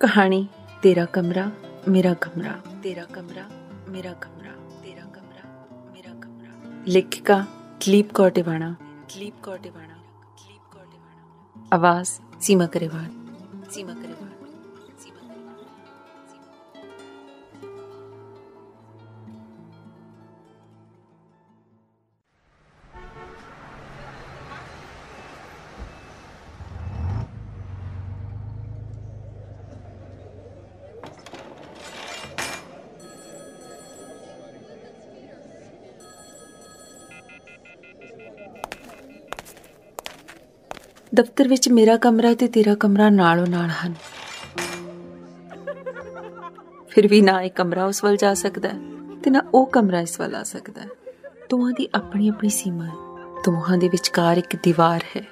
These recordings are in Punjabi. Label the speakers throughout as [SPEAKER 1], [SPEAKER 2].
[SPEAKER 1] ਕਹਾਣੀ ਤੇਰਾ ਕਮਰਾ ਮੇਰਾ ਕਮਰਾ ਤੇਰਾ ਕਮਰਾ ਮੇਰਾ ਕਮਰਾ ਤੇਰਾ ਕਮਰਾ ਮੇਰਾ ਕਮਰਾ ਲੇਖਿਕਾ ਦਲੀਪ ਕੌਰ ਟਿਵਾਣਾ ਦਲੀਪ ਕੌਰ ਟਿਵਾਣਾ ਦਲੀਪ ਕੌਰ ਟਿਵਾਣਾ ਆਵਾਜ਼ ਸੀਮਾ ਕਰੇਵਾਲ ਸੀਮਾ ਕਰੇਵਾਲ ਦਫ਼ਤਰ ਵਿੱਚ ਮੇਰਾ ਕਮਰਾ ਤੇ ਤੇਰਾ ਕਮਰਾ ਨਾਲੋਂ ਨਾਲ ਹਨ। ਫਿਰ ਵੀ ਨਾ ਇਹ ਕਮਰਾ ਉਸ ਵੱਲ ਜਾ ਸਕਦਾ ਹੈ ਤੇ ਨਾ ਉਹ ਕਮਰਾ ਇਸ ਵੱਲ ਆ ਸਕਦਾ ਹੈ। ਦੋਹਾਂ ਦੀ ਆਪਣੀ ਆਪਣੀ ਸੀਮਾ ਹੈ। ਦੋਹਾਂ ਦੇ ਵਿਚਕਾਰ ਇੱਕ ਦੀਵਾਰ ਹੈ।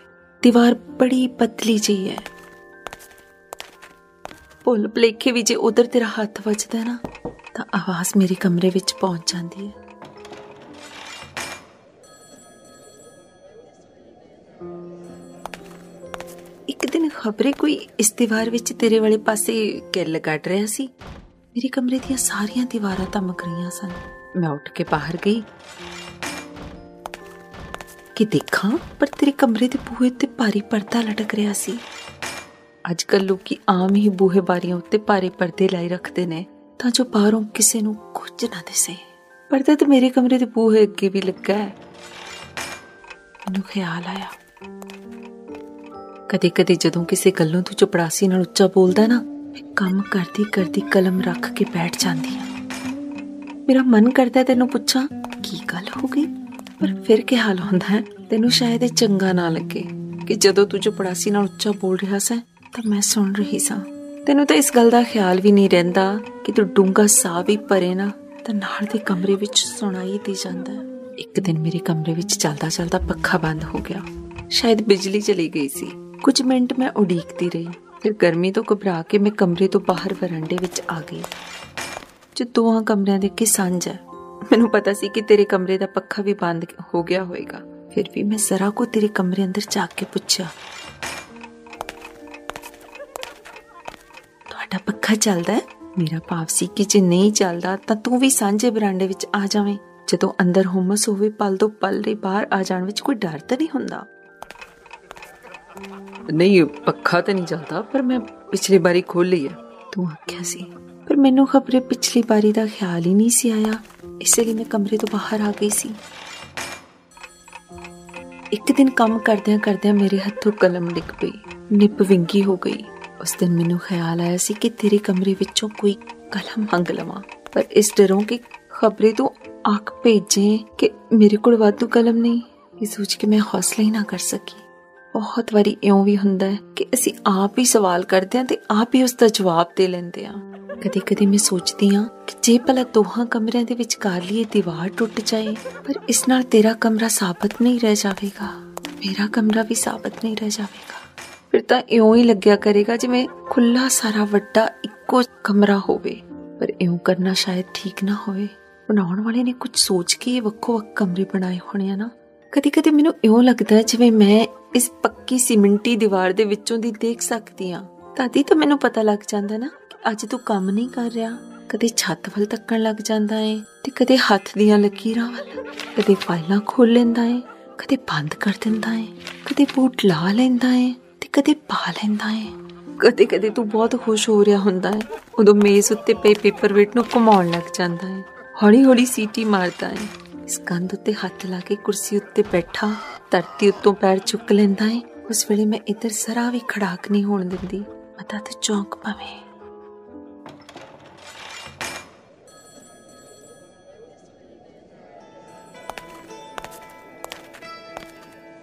[SPEAKER 1] ਦੀਵਾਰ ਬੜੀ ਪਤਲੀ ਜਿਹੀ ਹੈ। ਭੁੱਲ ਭਲੇਖੇ ਵੀ ਜੇ ਉਧਰ ਤੇਰਾ ਹੱਥ ਵੱਜਦਾ ਹੈ ਨਾ, ਤਾਂ ਆਵਾਜ਼ ਮੇਰੇ ਕਮਰੇ ਵਿੱਚ ਪਹੁੰਚ ਜਾਂਦੀ ਹੈ। ਖਬਰੇ ਕੋਈ ਇਸ ਦੀਵਾਰ ਵਿੱਚ ਤੇਰੇ ਵਾਲੇ ਪਾਸੇ ਕਿੱਲ ਕੱਢ ਰਿਹਾ ਸੀ? ਮੇਰੇ ਕਮਰੇ ਦੀਆਂ ਸਾਰੀਆਂ ਦੀਵਾਰਾਂ ਧਮਕ ਰਹੀਆਂ ਸਨ। ਮੈਂ ਉੱਠ ਕੇ ਬਾਹਰ ਗਈ। ਕਿ ਦੇਖਾਂ? ਪਰ ਤੇਰੇ ਕਮਰੇ ਦੇ ਬੂਹੇ ਤੇ ਭਾਰੀ ਪਰਦਾ ਲਟਕ ਰਿਹਾ ਸੀ। ਅੱਜ ਕੱਲ ਲੋਕੀ ਆਮ ਹੀ ਬੂਹੇ ਬਾਰੀਆਂ ਉੱਤੇ ਭਾਰੇ ਪਰਦੇ ਲਾਈ ਰੱਖਦੇ ਨੇ, ਤਾਂ ਜੋ ਬਾਹਰੋਂ ਕਿਸੇ ਨੂੰ ਕੁਝ ਨਾ ਦਿਸੇ। ਪਰਦਾ ਤਾਂ ਮੇਰੇ ਕਮਰੇ ਦੇ ਬੂਹੇ ਅੱਗੇ ਵੀ ਲੱਗਾ ਹੈ। ਮੈਨੂੰ ਖਿਆਲ ਆਇਆ। ਕਦੇ ਕਦੇ ਜਦੋਂ ਕਿਸੇ ਗੱਲੋਂ ਤੂੰ ਚਪੜਾਸੀ ਨਾਲ ਉੱਚਾ ਬੋਲਦਾ ਨਾ ਮੈਂ ਕੰਮ ਕਰਦੀ ਕਰਦੀ ਕਲਮ ਰੱਖ ਕੇ ਬੈਠ ਜਾਂਦੀ ਹਾਂ ਮੇਰਾ ਮਨ ਕਰਦਾ ਤੈਨੂੰ ਪੁੱਛਾਂ, ਕੀ ਗੱਲ ਹੋ ਗਈ? ਪਰ ਫਿਰ ਕੀ ਹਾਲ ਹੁੰਦਾ ਹੈ? ਤੈਨੂੰ ਸ਼ਾਇਦ ਇਹ ਚੰਗਾ ਨਾ ਲੱਗੇ ਕਿ ਜਦੋਂ ਤੂੰ ਚਪੜਾਸੀ ਨਾਲ ਉੱਚਾ ਬੋਲ ਰਿਹਾ ਸੀ, ਤਾਂ ਮੈਂ ਸੁਣ ਰਹੀ ਸਾਂ। ਤੈਨੂੰ ਤਾਂ ਇਸ ਗੱਲ ਦਾ ਖਿਆਲ ਵੀ ਨਹੀਂ ਰਹਿੰਦਾ ਕਿ ਤੂੰ ਡੂੰਗਾ ਸਾਹ ਵੀ ਭਰੇ ਨਾ, ਤਾਂ ਨਾਲ ਦੇ ਕਮਰੇ ਵਿੱਚ ਸੁਣਾਈ ਦੇ ਜਾਂਦਾ ਹੈ। ਇੱਕ ਦਿਨ ਮੇਰੇ ਕਮਰੇ ਵਿੱਚ ਚੱਲਦਾ ਚੱਲਦਾ ਪੱਖਾ ਬੰਦ ਹੋ ਗਿਆ। ਸ਼ਾਇਦ ਬਿਜਲੀ ਚਲੀ ਗਈ ਸੀ। ਕੁਝ ਮਿੰਟ ਮੈਂ ਉਡੀਕਦੀ ਰਹੀ। ਫਿਰ ਗਰਮੀ ਤੋਂ ਘਬਰਾ ਕੇ ਮੈਂ ਕਮਰੇ ਤੋਂ ਬਾਹਰ ਵਰਾਂਡੇ ਵਿੱਚ ਆ ਗਈ। ਜੋ ਦੋਹਾਂ ਕਮਰਿਆਂ ਦੇ ਕੀ ਸਾਂਝ ਹੈ, ਮੈਨੂੰ ਪਤਾ ਸੀ ਕਿ ਤੇਰੇ ਕਮਰੇ ਦਾ ਪੱਖਾ ਵੀ ਬੰਦ ਹੋ ਗਿਆ ਹੋਵੇਗਾ ਫਿਰ ਵੀ ਮੈਂ ਜ਼ਰਾ ਕੋ ਤੇਰੇ ਕਮਰੇ ਅੰਦਰ ਝਾਕ ਕੇ ਪੁੱਛਿਆ, ਤੁਹਾਡਾ ਪੱਖਾ ਚੱਲਦਾ ਹੈ? ਮੇਰਾ ਭਾਵ ਸੀ ਕਿ ਜੇ ਨਹੀਂ ਚੱਲਦਾ, ਤਾਂ ਤੂੰ ਵੀ ਸਾਂਝੇ ਬਰਾਂਡੇ ਵਿੱਚ ਆ ਜਾਵੇਂ। ਜਦੋਂ ਅੰਦਰ ਹੁਮਸ ਹੋਵੇ, ਪਲ ਤੋਂ ਪਲ ਦੇ ਬਾਹਰ ਆ ਜਾਣ ਵਿੱਚ ਕੋਈ ਡਰ ਤਾਂ ਨਹੀਂ ਹੁੰਦਾ? ਨਹੀਂ, ਪੱਖਾ ਤਾਂ ਨਹੀਂ ਚੱਲਦਾ, ਪਰ ਮੈਂ ਪਿਛਲੀ ਵਾਰੀ ਖੋਲ ਲਈ ਹੈ। ਤੂੰ ਆਖਿਆ ਸੀ। ਪਰ ਮੈਨੂੰ ਖਬਰੇ ਪਿਛਲੀ ਵਾਰੀ ਦਾ ਖਿਆਲ ਹੀ ਨਹੀਂ ਸੀ ਆਇਆ। ਇਸੇ ਲਈ ਮੈਂ ਕਮਰੇ ਤੋਂ ਬਾਹਰ ਆ ਗਈ ਸੀ। ਇੱਕ ਦਿਨ ਕੰਮ ਕਰਦਿਆਂ ਕਰਦਿਆਂ ਮੇਰੇ ਹੱਥੋਂ ਕਲਮ ਡਿੱਗ ਪਈ। ਨਿੱਪ ਵਿੰਗੀ ਹੋ ਗਈ। ਉਸ ਦਿਨ ਮੈਨੂੰ ਖਿਆਲ ਆਇਆ ਸੀ ਕਿ ਤੇਰੇ ਕਮਰੇ ਵਿੱਚੋਂ ਕੋਈ ਕਲਮ ਮੰਗ ਲਵਾਂ। ਪਰ ਇਸ ਡਰੋਂ ਕਿ ਖਬਰੇ ਤੋਂ ਆਖ ਭੇਜੇ ਕਿ ਮੇਰੇ ਕੋਲ ਵਾਧੂ ਕਲਮ ਨਹੀਂ। ਇਹ ਸੋਚ ਕੇ ਮੈਂ ਹੌਸਲਾ ਹੀ ਨਾ ਕਰ ਸਕੀ। ਬਹੁਤ ਵਾਰੀ ਇਉਂ ਵੀ ਹੁੰਦਾ ਹੈ ਕਿ ਅਸੀਂ ਆਪ ਹੀ ਸਵਾਲ ਕਰਦੇ ਹਾਂ ਤੇ ਆਪ ਹੀ ਉਸ ਦਾ ਜਵਾਬ ਦੇ ਲੈਂਦੇ ਹਾਂ। ਕਦੇ ਕਦੇ ਮੈਂ ਸੋਚਦੀ ਹਾਂ ਕਿ ਜੇ ਭਲਾ ਦੋਹਾਂ ਕਮਰਿਆਂ ਦੇ ਵਿਚਕਾਰਲੀ ਇਹ ਦੀਵਾਰ ਟੁੱਟ ਜਾਏ, ਪਰ ਇਸ ਨਾਲ ਤੇਰਾ ਕਮਰਾ ਸਾਬਤ ਨਹੀਂ ਰਹਿ ਜਾਵੇਗਾ। ਮੇਰਾ ਕਮਰਾ ਵੀ ਸਾਬਤ ਨਹੀਂ ਰਹਿ ਜਾਵੇਗਾ। ਫਿਰ ਤਾਂ ਇਉਂ ਹੀ ਲੱਗਿਆ ਕਰੇਗਾ ਜਿਵੇਂ ਖੁੱਲਾ ਸਾਰਾ ਵੱਡਾ ਇੱਕੋ ਕਮਰਾ ਹੋਵੇ। ਪਰ ਇਉਂ ਕਰਨਾ ਸ਼ਾਇਦ ਠੀਕ ਨਾ ਹੋਵੇ। ਬਣਾਉਣ ਵਾਲੇ ਨੇ ਕੁਝ ਸੋਚ ਕੇ ਇਹ ਵੱਖੋ ਵੱਖ ਕਮਰੇ ਬਣਾਏ ਹੋਣੇ ਆ ਨਾ। ਕਦੀ ਕਦੀ ਮੈਨੂੰ ਇਉਂ ਲੱਗਦਾ ਹੈ ਜਿਵੇਂ ਮੈਂ ਇਸ ਪੱਕੀ ਸੀਮਿੰਟੀ ਦੀਵਾਰ ਦੇ ਵਿੱਚੋਂ ਦੀ ਦੇਖ ਸਕਦੀ ਆ ਤਾਦੀ ਤਾਂ ਮੈਨੂੰ ਪਤਾ ਲੱਗ ਜਾਂਦਾ ਨਾ ਕਿ ਅੱਜ ਤੂੰ ਕੰਮ ਨਹੀਂ ਕਰ ਰਿਹਾ। ਕਦੇ ਛੱਤ ਵੱਲ ਤੱਕਣ ਲੱਗ ਜਾਂਦਾ ਏ ਤੇ ਕਦੇ ਹੱਥ ਦੀਆਂ ਲਕੀਰਾਂ ਵੱਲ, ਕਦੇ ਫਾਈਲਾਂ ਖੋਲ ਲੈਂਦਾ ਏ, ਕਦੇ ਬੰਦ ਕਰ ਦਿੰਦਾ ਏ, ਕਦੇ ਬੂਟ ਲਾ ਲੈਂਦਾ ਏ ਤੇ ਕਦੇ ਪਾ ਲੈਂਦਾ ਏ। ਕਦੇ ਕਦੇ ਤੂੰ ਬਹੁਤ ਖੁਸ਼ ਹੋ ਰਿਹਾ ਹੁੰਦਾ ਏ, ਉਦੋਂ ਮੇਜ਼ ਉੱਤੇ ਪਏ ਪੇਪਰਵੇਟ ਨੂੰ ਘੁਮਾਉਣ ਲੱਗ ਜਾਂਦਾ ਏ ਹੌਲੀ ਹੌਲੀ ਸੀਟੀ ਮਾਰਦਾ ਏ। ਇਸ ਕੰਧ ਉੱਤੇ ਹੱਥ ਲਾ ਕੇ ਕੁਰਸੀ ਉੱਤੇ ਬੈਠਾ ਧਰਤੀ ਉੱਤੋਂ ਪੈਰ ਚੁੱਕ ਲੈਂਦਾ ਏ। ਉਸ ਵੇਲੇ ਮੈਂ ਇੱਧਰ ਸਰਾ ਵੀ ਖੜਾਕ ਨਹੀਂ ਹੋਣ ਦਿੰਦੀ। ਮਤਾ ਤੇ ਚੌਂਕ ਪਵੇ।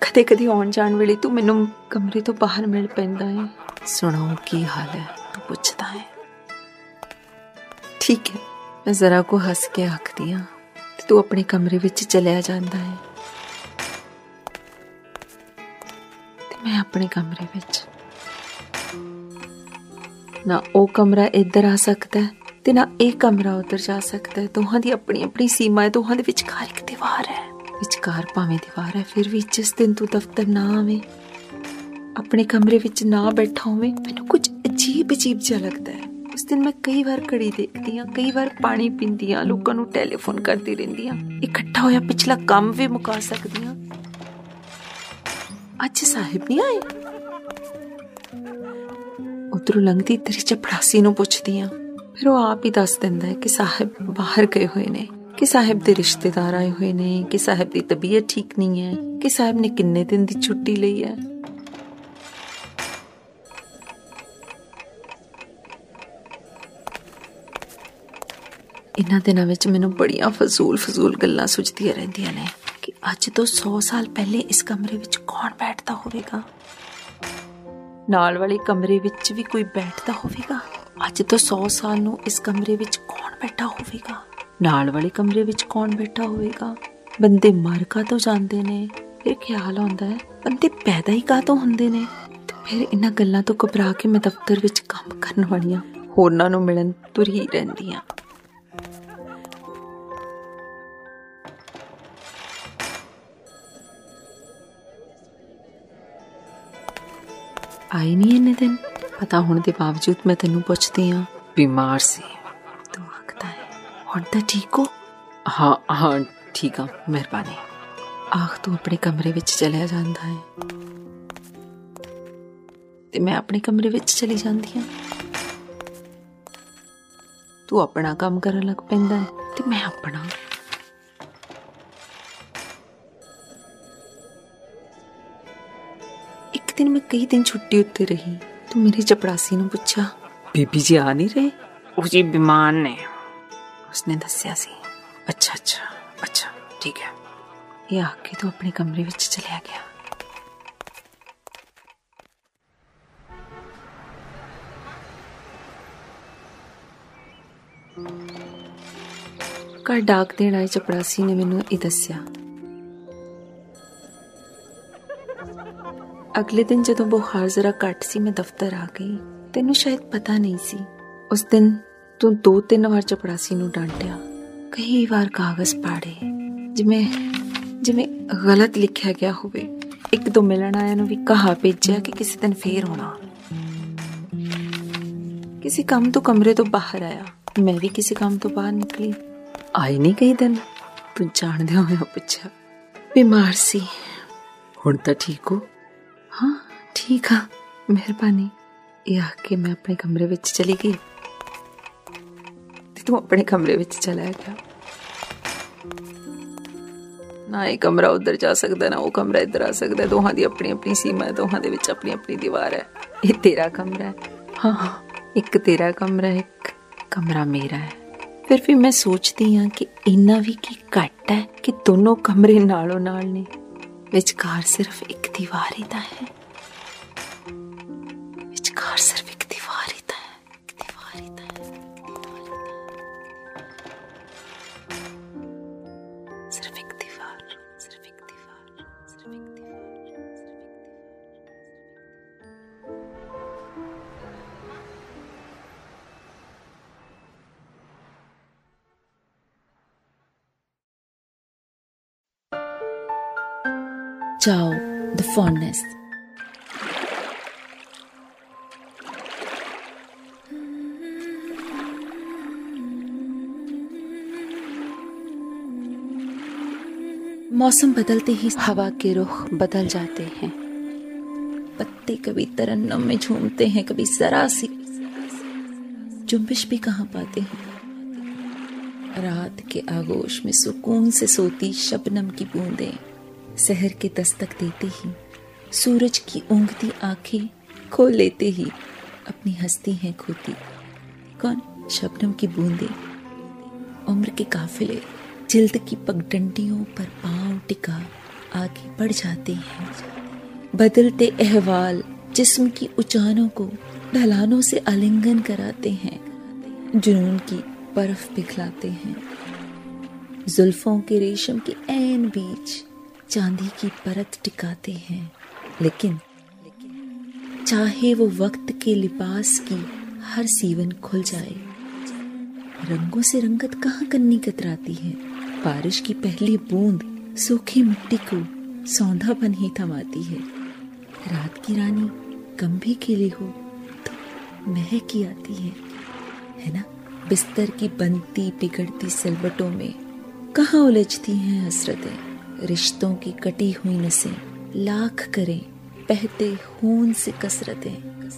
[SPEAKER 1] ਕਦੇ ਕਦੇ ਆਉਣ ਜਾਣ ਵੇਲੇ ਤੂੰ ਮੈਨੂੰ ਕਮਰੇ ਤੋਂ ਬਾਹਰ ਮਿਲ ਪੈਂਦਾ ਏ। ਸੁਣਾਓ, ਕੀ ਹਾਲ ਹੈ? ਤੂੰ ਪੁੱਛਦਾ ਹੈ ਠੀਕ ਹੈ, ਮੈਂ ਜ਼ਰਾ ਕੋ ਹੱਸ ਕੇ ਆਖਦੀ ਹਾਂ ਤੂੰ ਆਪਣੇ ਕਮਰੇ ਵਿੱਚ ਚਲਿਆ ਜਾਂਦਾ ਹੈ ਮੈਂ ਆਪਣੇ ਕਮਰੇ ਵਿੱਚ। ਨਾ ਉਹ ਕਮਰਾ ਇੱਧਰ ਆ ਸਕਦਾ ਹੈ ਤੇ ਨਾ ਇਹ ਕਮਰਾ ਉੱਧਰ ਜਾ ਸਕਦਾ ਹੈ। ਦੋਹਾਂ ਦੀ ਆਪਣੀ ਆਪਣੀ ਸੀਮਾ ਹੈ, ਦੋਹਾਂ ਦੇ ਵਿਚਕਾਰ ਇੱਕ ਦੀਵਾਰ ਹੈ। ਵਿਚਕਾਰ ਭਾਵੇਂ ਦੀਵਾਰ ਹੈ, ਫਿਰ ਵੀ ਜਿਸ ਦਿਨ ਤੂੰ ਦਫ਼ਤਰ ਨਾ ਆਵੇਂ, ਆਪਣੇ ਕਮਰੇ ਵਿੱਚ ਨਾ ਬੈਠਾ ਹੋਵੇਂ, ਮੈਨੂੰ ਕੁਝ ਅਜੀਬ ਅਜੀਬ ਜਿਹਾ ਲੱਗਦਾ ਹੈ। ਉਸ ਦਿਨ ਮੈਂ ਕਈ ਵਾਰ ਘੜੀ ਦੇਖਦੀ ਆ ਕਈ ਵਾਰ ਪਾਣੀ ਪੀਂਦੀ ਆ ਲੋਕਾਂ ਨੂੰ ਟੈਲੀਫੋਨ ਕਰਦੀ ਰਹਿੰਦੀ ਆ ਇਕੱਠਾ ਹੋਇਆ ਪਿਛਲਾ ਕੰਮ ਵੀ ਮੁਕਾ ਸਕਦੀ ਆ ਅੱਜ ਸਾਹਿਬ ਨਹੀਂ ਆਏ? ਉਧਰੋਂ ਲੰਘਦੀ ਤੇਰੀ ਚਪੜਾਸੀ ਨੂੰ ਪੁੱਛਦੀ ਆ। ਫਿਰ ਉਹ ਆਪ ਹੀ ਦੱਸ ਦਿੰਦਾ ਹੈ ਕਿ ਸਾਹਿਬ ਬਾਹਰ ਗਏ ਹੋਏ ਨੇ, ਕਿ ਸਾਹਿਬ ਦੇ ਰਿਸ਼ਤੇਦਾਰ ਆਏ ਹੋਏ ਨੇ, ਕਿ ਸਾਹਿਬ ਦੀ ਤਬੀਅਤ ਠੀਕ ਨਹੀਂ ਹੈ, ਕਿ ਸਾਹਿਬ ਨੇ ਕਿੰਨੇ ਦਿਨ ਦੀ ਛੁੱਟੀ ਲਈ ਹੈ। ਇਹਨਾਂ ਦਿਨਾਂ ਵਿੱਚ ਮੈਨੂੰ ਬੜੀਆਂ ਫਜ਼ੂਲ ਫਜ਼ੂਲ ਗੱਲਾਂ ਸੁਝਦੀਆਂ ਰਹਿੰਦੀਆਂ ਨੇ। ਕਿ ਅੱਜ ਤੋਂ 100 ਸਾਲ ਪਹਿਲੇ ਇਸ ਕਮਰੇ ਵਿੱਚ ਕੌਣ ਬੈਠਦਾ ਹੋਵੇਗਾ? ਨਾਲ ਵਾਲੇ ਕਮਰੇ ਵਿੱਚ ਵੀ ਕੋਈ ਬੈਠਦਾ ਹੋਵੇਗਾ? ਅੱਜ ਤੋਂ 100 ਸਾਲ ਨੂੰ ਇਸ ਕਮਰੇ ਵਿੱਚ ਕੌਣ ਬੈਠਾ ਹੋਵੇਗਾ? ਨਾਲ ਵਾਲੇ ਕਮਰੇ ਵਿੱਚ ਕੌਣ ਬੈਠਾ ਹੋਵੇਗਾ? ਬੰਦੇ ਮਰ ਕਾ ਤੋਂ ਜਾਂਦੇ ਨੇ? ਫਿਰ ਖਿਆਲ ਆਉਂਦਾ ਹੈ, ਬੰਦੇ ਪੈਦਾ ਹੀ ਕਾ ਤੋਂ ਹੁੰਦੇ ਨੇ? ਤੇ ਫਿਰ ਇਹਨਾਂ ਗੱਲਾਂ ਤੋਂ ਘਬਰਾ ਕੇ ਮੈਂ ਦਫ਼ਤਰ ਵਿੱਚ ਕੰਮ ਕਰਨ ਵਾਲੀਆਂ ਹੋਰਨਾਂ ਨੂੰ ਮਿਲਣ ਤੁਰੀ ਰਹਿੰਦੀਆਂ ਆਈ ਨਹੀਂ ਇਹਨੇ ਦਿਨ। ਪਤਾ ਹੋਣ ਦੇ ਬਾਵਜੂਦ ਮੈਂ ਤੈਨੂੰ ਪੁੱਛਦੀ ਆ ਬਿਮਾਰ ਸੀ। ਤੂੰ ਆਖਦਾ ਹੈ ਹੁਣ ਤਾਂ ਠੀਕ ਹੋ? ਹਾਂ ਹਾਂ ਠੀਕ ਆ ਮਿਹਰਬਾਨੀ। ਆਖ ਤੂੰ ਆਪਣੇ ਕਮਰੇ ਵਿੱਚ ਚਲਿਆ ਜਾਂਦਾ ਹੈ। ਤੇ ਮੈਂ ਆਪਣੇ ਕਮਰੇ ਵਿੱਚ ਚਲੀ ਜਾਂਦੀ ਹਾਂ। ਤੂੰ ਆਪਣਾ ਕੰਮ ਕਰਨ ਲੱਗ ਪੈਂਦਾ ਹੈ ਤੇ ਮੈਂ ਆਪਣਾ। ਦਿਨ ਮੈਂ ਕਈ ਦਿਨ ਛੁੱਟੀ ਉੱਤੇ ਰਹੀ ਤੂੰ ਮੇਰੀ ਚਪੜਾਸੀ ਨੂੰ ਪੁੱਛਿਆ ਬੀਬੀ ਜੀ ਆ ਨਹੀਂ ਰਹੇ? ਉਹ ਜੀ ਬਿਮਾਰ ਨੇ। ਉਸਨੇ ਦੱਸਿਆ ਸੀ। ਅੱਛਾ ਅੱਛਾ ਅੱਛਾ ਠੀਕ ਹੈ। ਇਹ ਆ ਕੇ ਤੂੰ ਆਪਣੇ ਕਮਰੇ ਵਿੱਚ ਚਲਿਆ ਗਿਆ। ਘਰ ਡਾਕ ਦੇਣ ਆਏ ਚਪੜਾਸੀ ਨੇ ਮੈਨੂੰ ਇਹ ਦੱਸਿਆ। ਅਗਲੇ ਦਿਨ ਜਦੋਂ ਬੁਖਾਰ ਜ਼ਰਾ ਘੱਟ ਸੀ, ਮੈਂ ਦਫ਼ਤਰ ਆ ਗਈ। ਤੈਨੂੰ ਸ਼ਾਇਦ ਪਤਾ ਨਹੀਂ ਸੀ। ਉਸ ਦਿਨ ਤੂੰ ਦੋ ਤਿੰਨ ਵਾਰ ਚਪੜਾਸੀ ਨੂੰ ਡਾਂਟਿਆ। ਕਈ ਵਾਰ ਕਾਗਜ਼ ਪਾੜੇ। ਜਿਵੇਂ ਜਿਵੇਂ ਗਲਤ ਲਿਖਿਆ ਗਿਆ ਹੋਵੇ, ਇੱਕ ਦੋ ਮਿਲਣ ਆਇਆ ਨੂੰ ਵੀ ਕਹਾ ਭੇਜਿਆ ਕਿ ਕਿਸੇ ਦਿਨ ਫੇਰ ਹੋਣਾ ਕਿਸੇ ਕੰਮ ਤੋਂ ਕਮਰੇ ਤੋਂ ਬਾਹਰ ਆਇਆ। ਮੈਂ ਵੀ ਕਿਸੇ ਕੰਮ ਤੋਂ ਬਾਹਰ ਨਿਕਲੀ। ਆਈ ਨਹੀਂ ਕਈ ਦਿਨ। ਤੂੰ ਜਾਣਦੇ ਹੋਇਆ ਪੁੱਛਿਆ, ਬਿਮਾਰ ਸੀ। ਹੁਣ ਤਾਂ ਠੀਕ ਹੋ? ਹਾਂ, ਠੀਕ ਆ। ਮਿਹਰਬਾਨੀ। ਇਹ ਆ ਕੇ ਮੈਂ ਆਪਣੇ ਕਮਰੇ ਵਿੱਚ ਚਲੀ ਗਈ। ਤੇ ਤੂੰ ਆਪਣੇ ਕਮਰੇ ਵਿੱਚ ਚਲਾ ਗਿਆ। ਨਾ ਇਹ ਕਮਰਾ ਉਧਰ ਜਾ ਸਕਦਾ, ਨਾ ਉਹ ਕਮਰਾ ਇੱਧਰ ਆ ਸਕਦਾ। ਦੋਹਾਂ ਦੀ ਆਪਣੀ ਆਪਣੀ ਸੀਮਾ ਹੈ, ਦੋਹਾਂ ਦੇ ਵਿੱਚ ਆਪਣੀ ਆਪਣੀ ਦੀਵਾਰ ਹੈ। ਇਹ ਤੇਰਾ ਕਮਰਾ ਹੈ। ਹਾਂ, ਇੱਕ ਤੇਰਾ ਕਮਰਾ ਹੈ, ਇੱਕ ਕਮਰਾ ਮੇਰਾ ਹੈ। ਫਿਰ ਵੀ ਮੈਂ ਸੋਚਦੀ ਹਾਂ ਕਿ ਇੰਨਾ ਵੀ ਕੀ ਘੱਟ ਹੈ ਕਿ ਦੋਨੋਂ ਕਮਰੇ ਨਾਲੋਂ ਨਾਲ ਨੇ। ਵਿਚਕਾਰ ਸਿਰਫ ਇੱਕ ਦੀਵਾਰ ਹੀ ਤਾਂ ਹੈ। Fondness. मौसम बदलते ही हवा के रुख बदल जाते हैं। पत्ते कभी तरन्नम में झूमते हैं, कभी जरा सी। जुम्बिश भी कहाँ पाते हैं? रात के आगोश में सुकून से सोती शबनम की बूंदें। शहर के दस्तक देते ही सूरज की ऊँगती आँखें खोल लेते ही अपनी हस्ती हैं खोती। कौन? शबनम की बूंदे। उम्र के काफिले, जिल्द की पगडंडियों पर पाँव टिका, आगे बढ़ जाते हैं। बदलते अहवाल, जिस्म की उचानों को ढलानों से आलिंगन कराते हैं। जुनून की बर्फ़ पिघलाते हैं। जुल्फों के रेशम के ऐन बीच चांदी की परत टिकाते हैं। लेकिन चाहे वो वक्त के लिबास की हर सीवन खुल जाए, रंगों से रंगत कहाँ करनी कतराती है? बारिश की पहली बूंद सूखी मिट्टी को सौंधापन ही थमाती है। रात की रानी कम भी खिली हो तो महक ही आती है है ना? बिस्तर की बनती बिगड़ती सिलवटों में कहाँ उलझती हैं हसरतें, रिश्तों की कटी हुई नसें? लाख करें, बहते खून से कसरतें।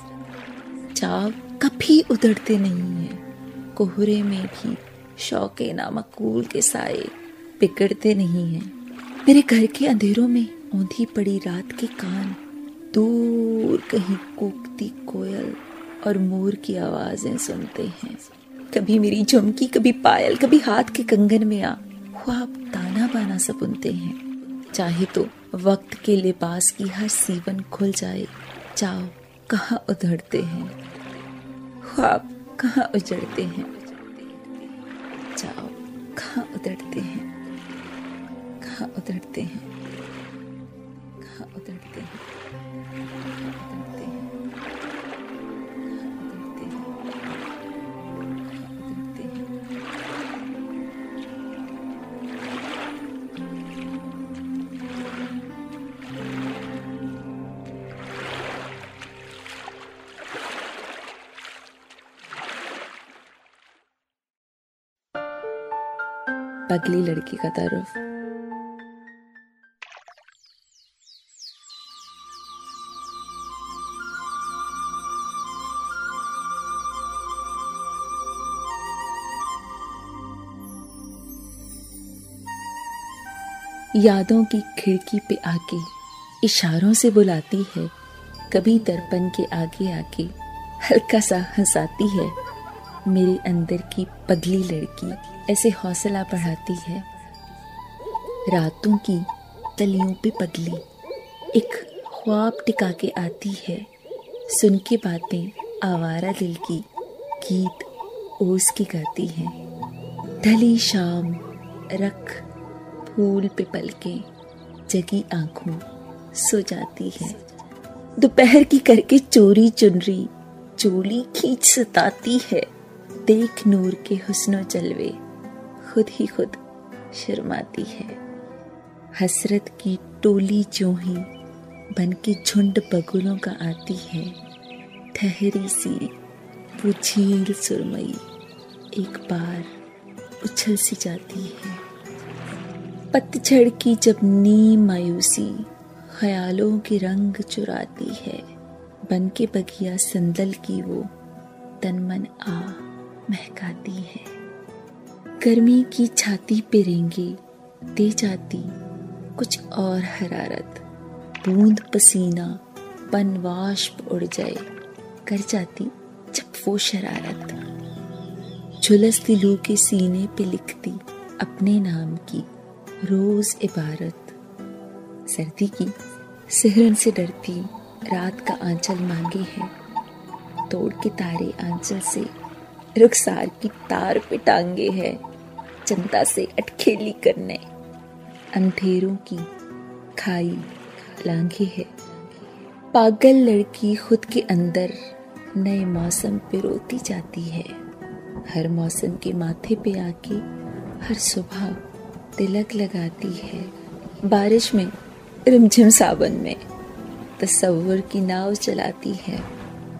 [SPEAKER 1] चाव कभी उधड़ते नहीं हैं। कोहरे में भी शौके नामकूल के साए बिगड़ते नहीं हैं। मेरे घर के अंधेरों में औंधी पड़ी रात के कान, दूर कहीं कूकती कोयल और मोर की आवाज़ें सुनते हैं। कभी मेरी झुमकी, कभी पायल, कभी हाथ के कंगन में आ, ख्वाब ताना बाना सा बुनते हैं। चाहे तो वक्त के लिबास की हर सीवन खुल जाए। चाव कहाँ उधड़ते हैं? ख्वाब, कहाँ उजड़ते हैं? चाव कहाँ उधड़ते हैं? कहाँ उधड़ते हैं? पगली लड़की का तरफ़। यादों की खिड़की पे आके इशारों से बुलाती है, कभी दर्पण के आगे आके हल्का सा हंसाती है, मेरे अंदर की पगली लड़की। ऐसे हौसला बढ़ाती है। रातों की तलियों पे पगली एक ख्वाब टिका के आती है। सुन के बातें आवारा दिल की गीत ओस के गाती है। ढली शाम रख फूल पे पलके जगी आँखों सो जाती है। दोपहर की करके चोरी चुनरी चोली खींच सताती है। देख नूर के हुस्नो चलवे खुद ही खुद शर्माती है। हसरत की टोली जो ही बन के झुंड बगुलों का आती है, ठहरी सी वो झील सुरमई एक बार उछल सी जाती है। पतझड़ की जब नीम मायूसी ख्यालों के रंग चुराती है बन के बगिया संदल की वो तन मन आ महकाती है। गर्मी की छाती पे रेंगे दे जाती कुछ और हरारत। बूंद पसीना पनवाष्प उड़ जाए, कर जाती जब वो शरारत। झुलसती लू के सीने पे लिखती अपने नाम की रोज इबारत। सर्दी की सिहरन से डरती रात का आंचल मांगे है, तोड़ के तारे आंचल से रुखसार की तार पे टांगे है जनता से अटखेली करने। अंधेरों की खाई लांघी है। पागल लड़की खुद के अंदर नए मौसम पे रोती जाती है। हर मौसम के माथे पे आके हर सुबह तिलक लगाती है। बारिश में, रिमझिम सावन में तस्वुर की नाव चलाती है।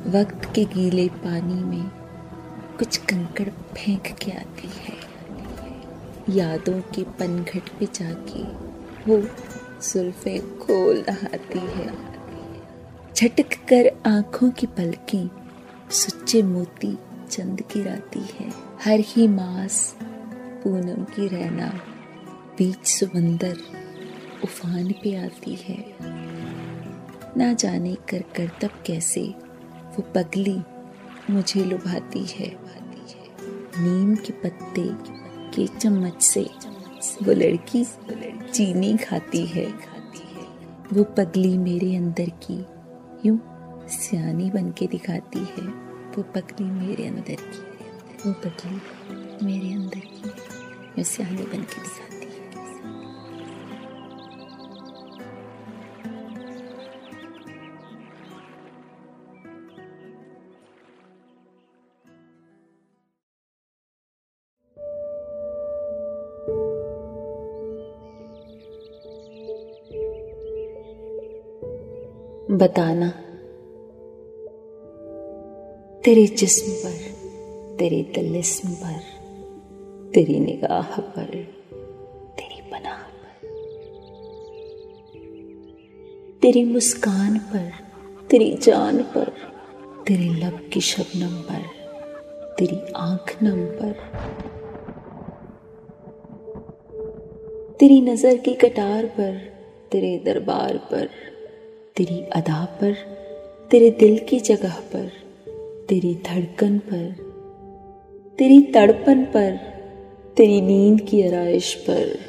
[SPEAKER 1] वक्त के गीले पानी में कुछ कंकड़ फेंक के आती है। यादों के पनघट पे जाके वो सुल्फे खोल नहाती है। झटक कर आँखों की पलकें सुच्चे मोती चंद की गिराती है। हर ही मास पूनम की रहना बीच समंदर उफान पे आती है। ना जाने कर कर तब कैसे वो पगली मुझे लुभाती है। नीम के पत्ते के चम्मच से वो लड़की चीनी खाती है। वो पगली मेरे अंदर की यूँ सियानी बन के दिखाती है। वो पगली मेरे अंदर की, वो पगली मेरे अंदर की यूँ सियानी बन के दिखाती बताना। तेरे जिस्म पर, तेरे तलिस्म पर, तेरी निगाह पर, तेरी पनाह पर, तेरी मुस्कान पर, तेरी जान पर, तेरे लब की शबनम पर, तेरी आँख नम पर, तेरी नज़र की कटार पर, तेरे दरबार पर तेरी अदा पर, तेरे दिल की जगह पर, तेरी धड़कन पर, तेरी तड़पन पर, तेरी नींद की आरइश पर,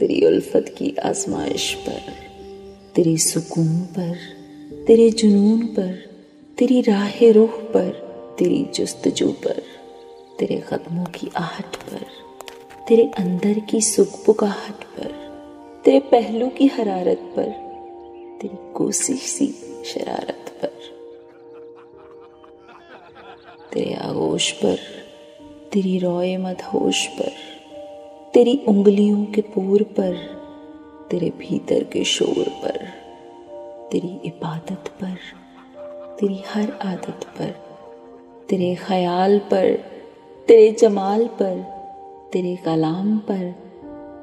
[SPEAKER 1] तेरी उल्फत की आजमाइश पर, तेरे सुकून पर, तेरे जुनून पर, तेरी राह रुख पर, तेरी जस्तजू पर, तेरे कदमों की आहट पर, तेरे अंदर की सुख पुकाहट पर, तेरे पहलू की हरारत पर तेरी कोशिश सी शरारत पर, तेरे आगोश पर, तेरी रोए मदहोश पर, तेरी उंगलियों के पूर पर, तेरे भीतर के शोर पर, तेरी इबादत पर, तेरी हर आदत पर, तेरे ख्याल पर, तेरे जमाल पर, तेरे कलाम पर,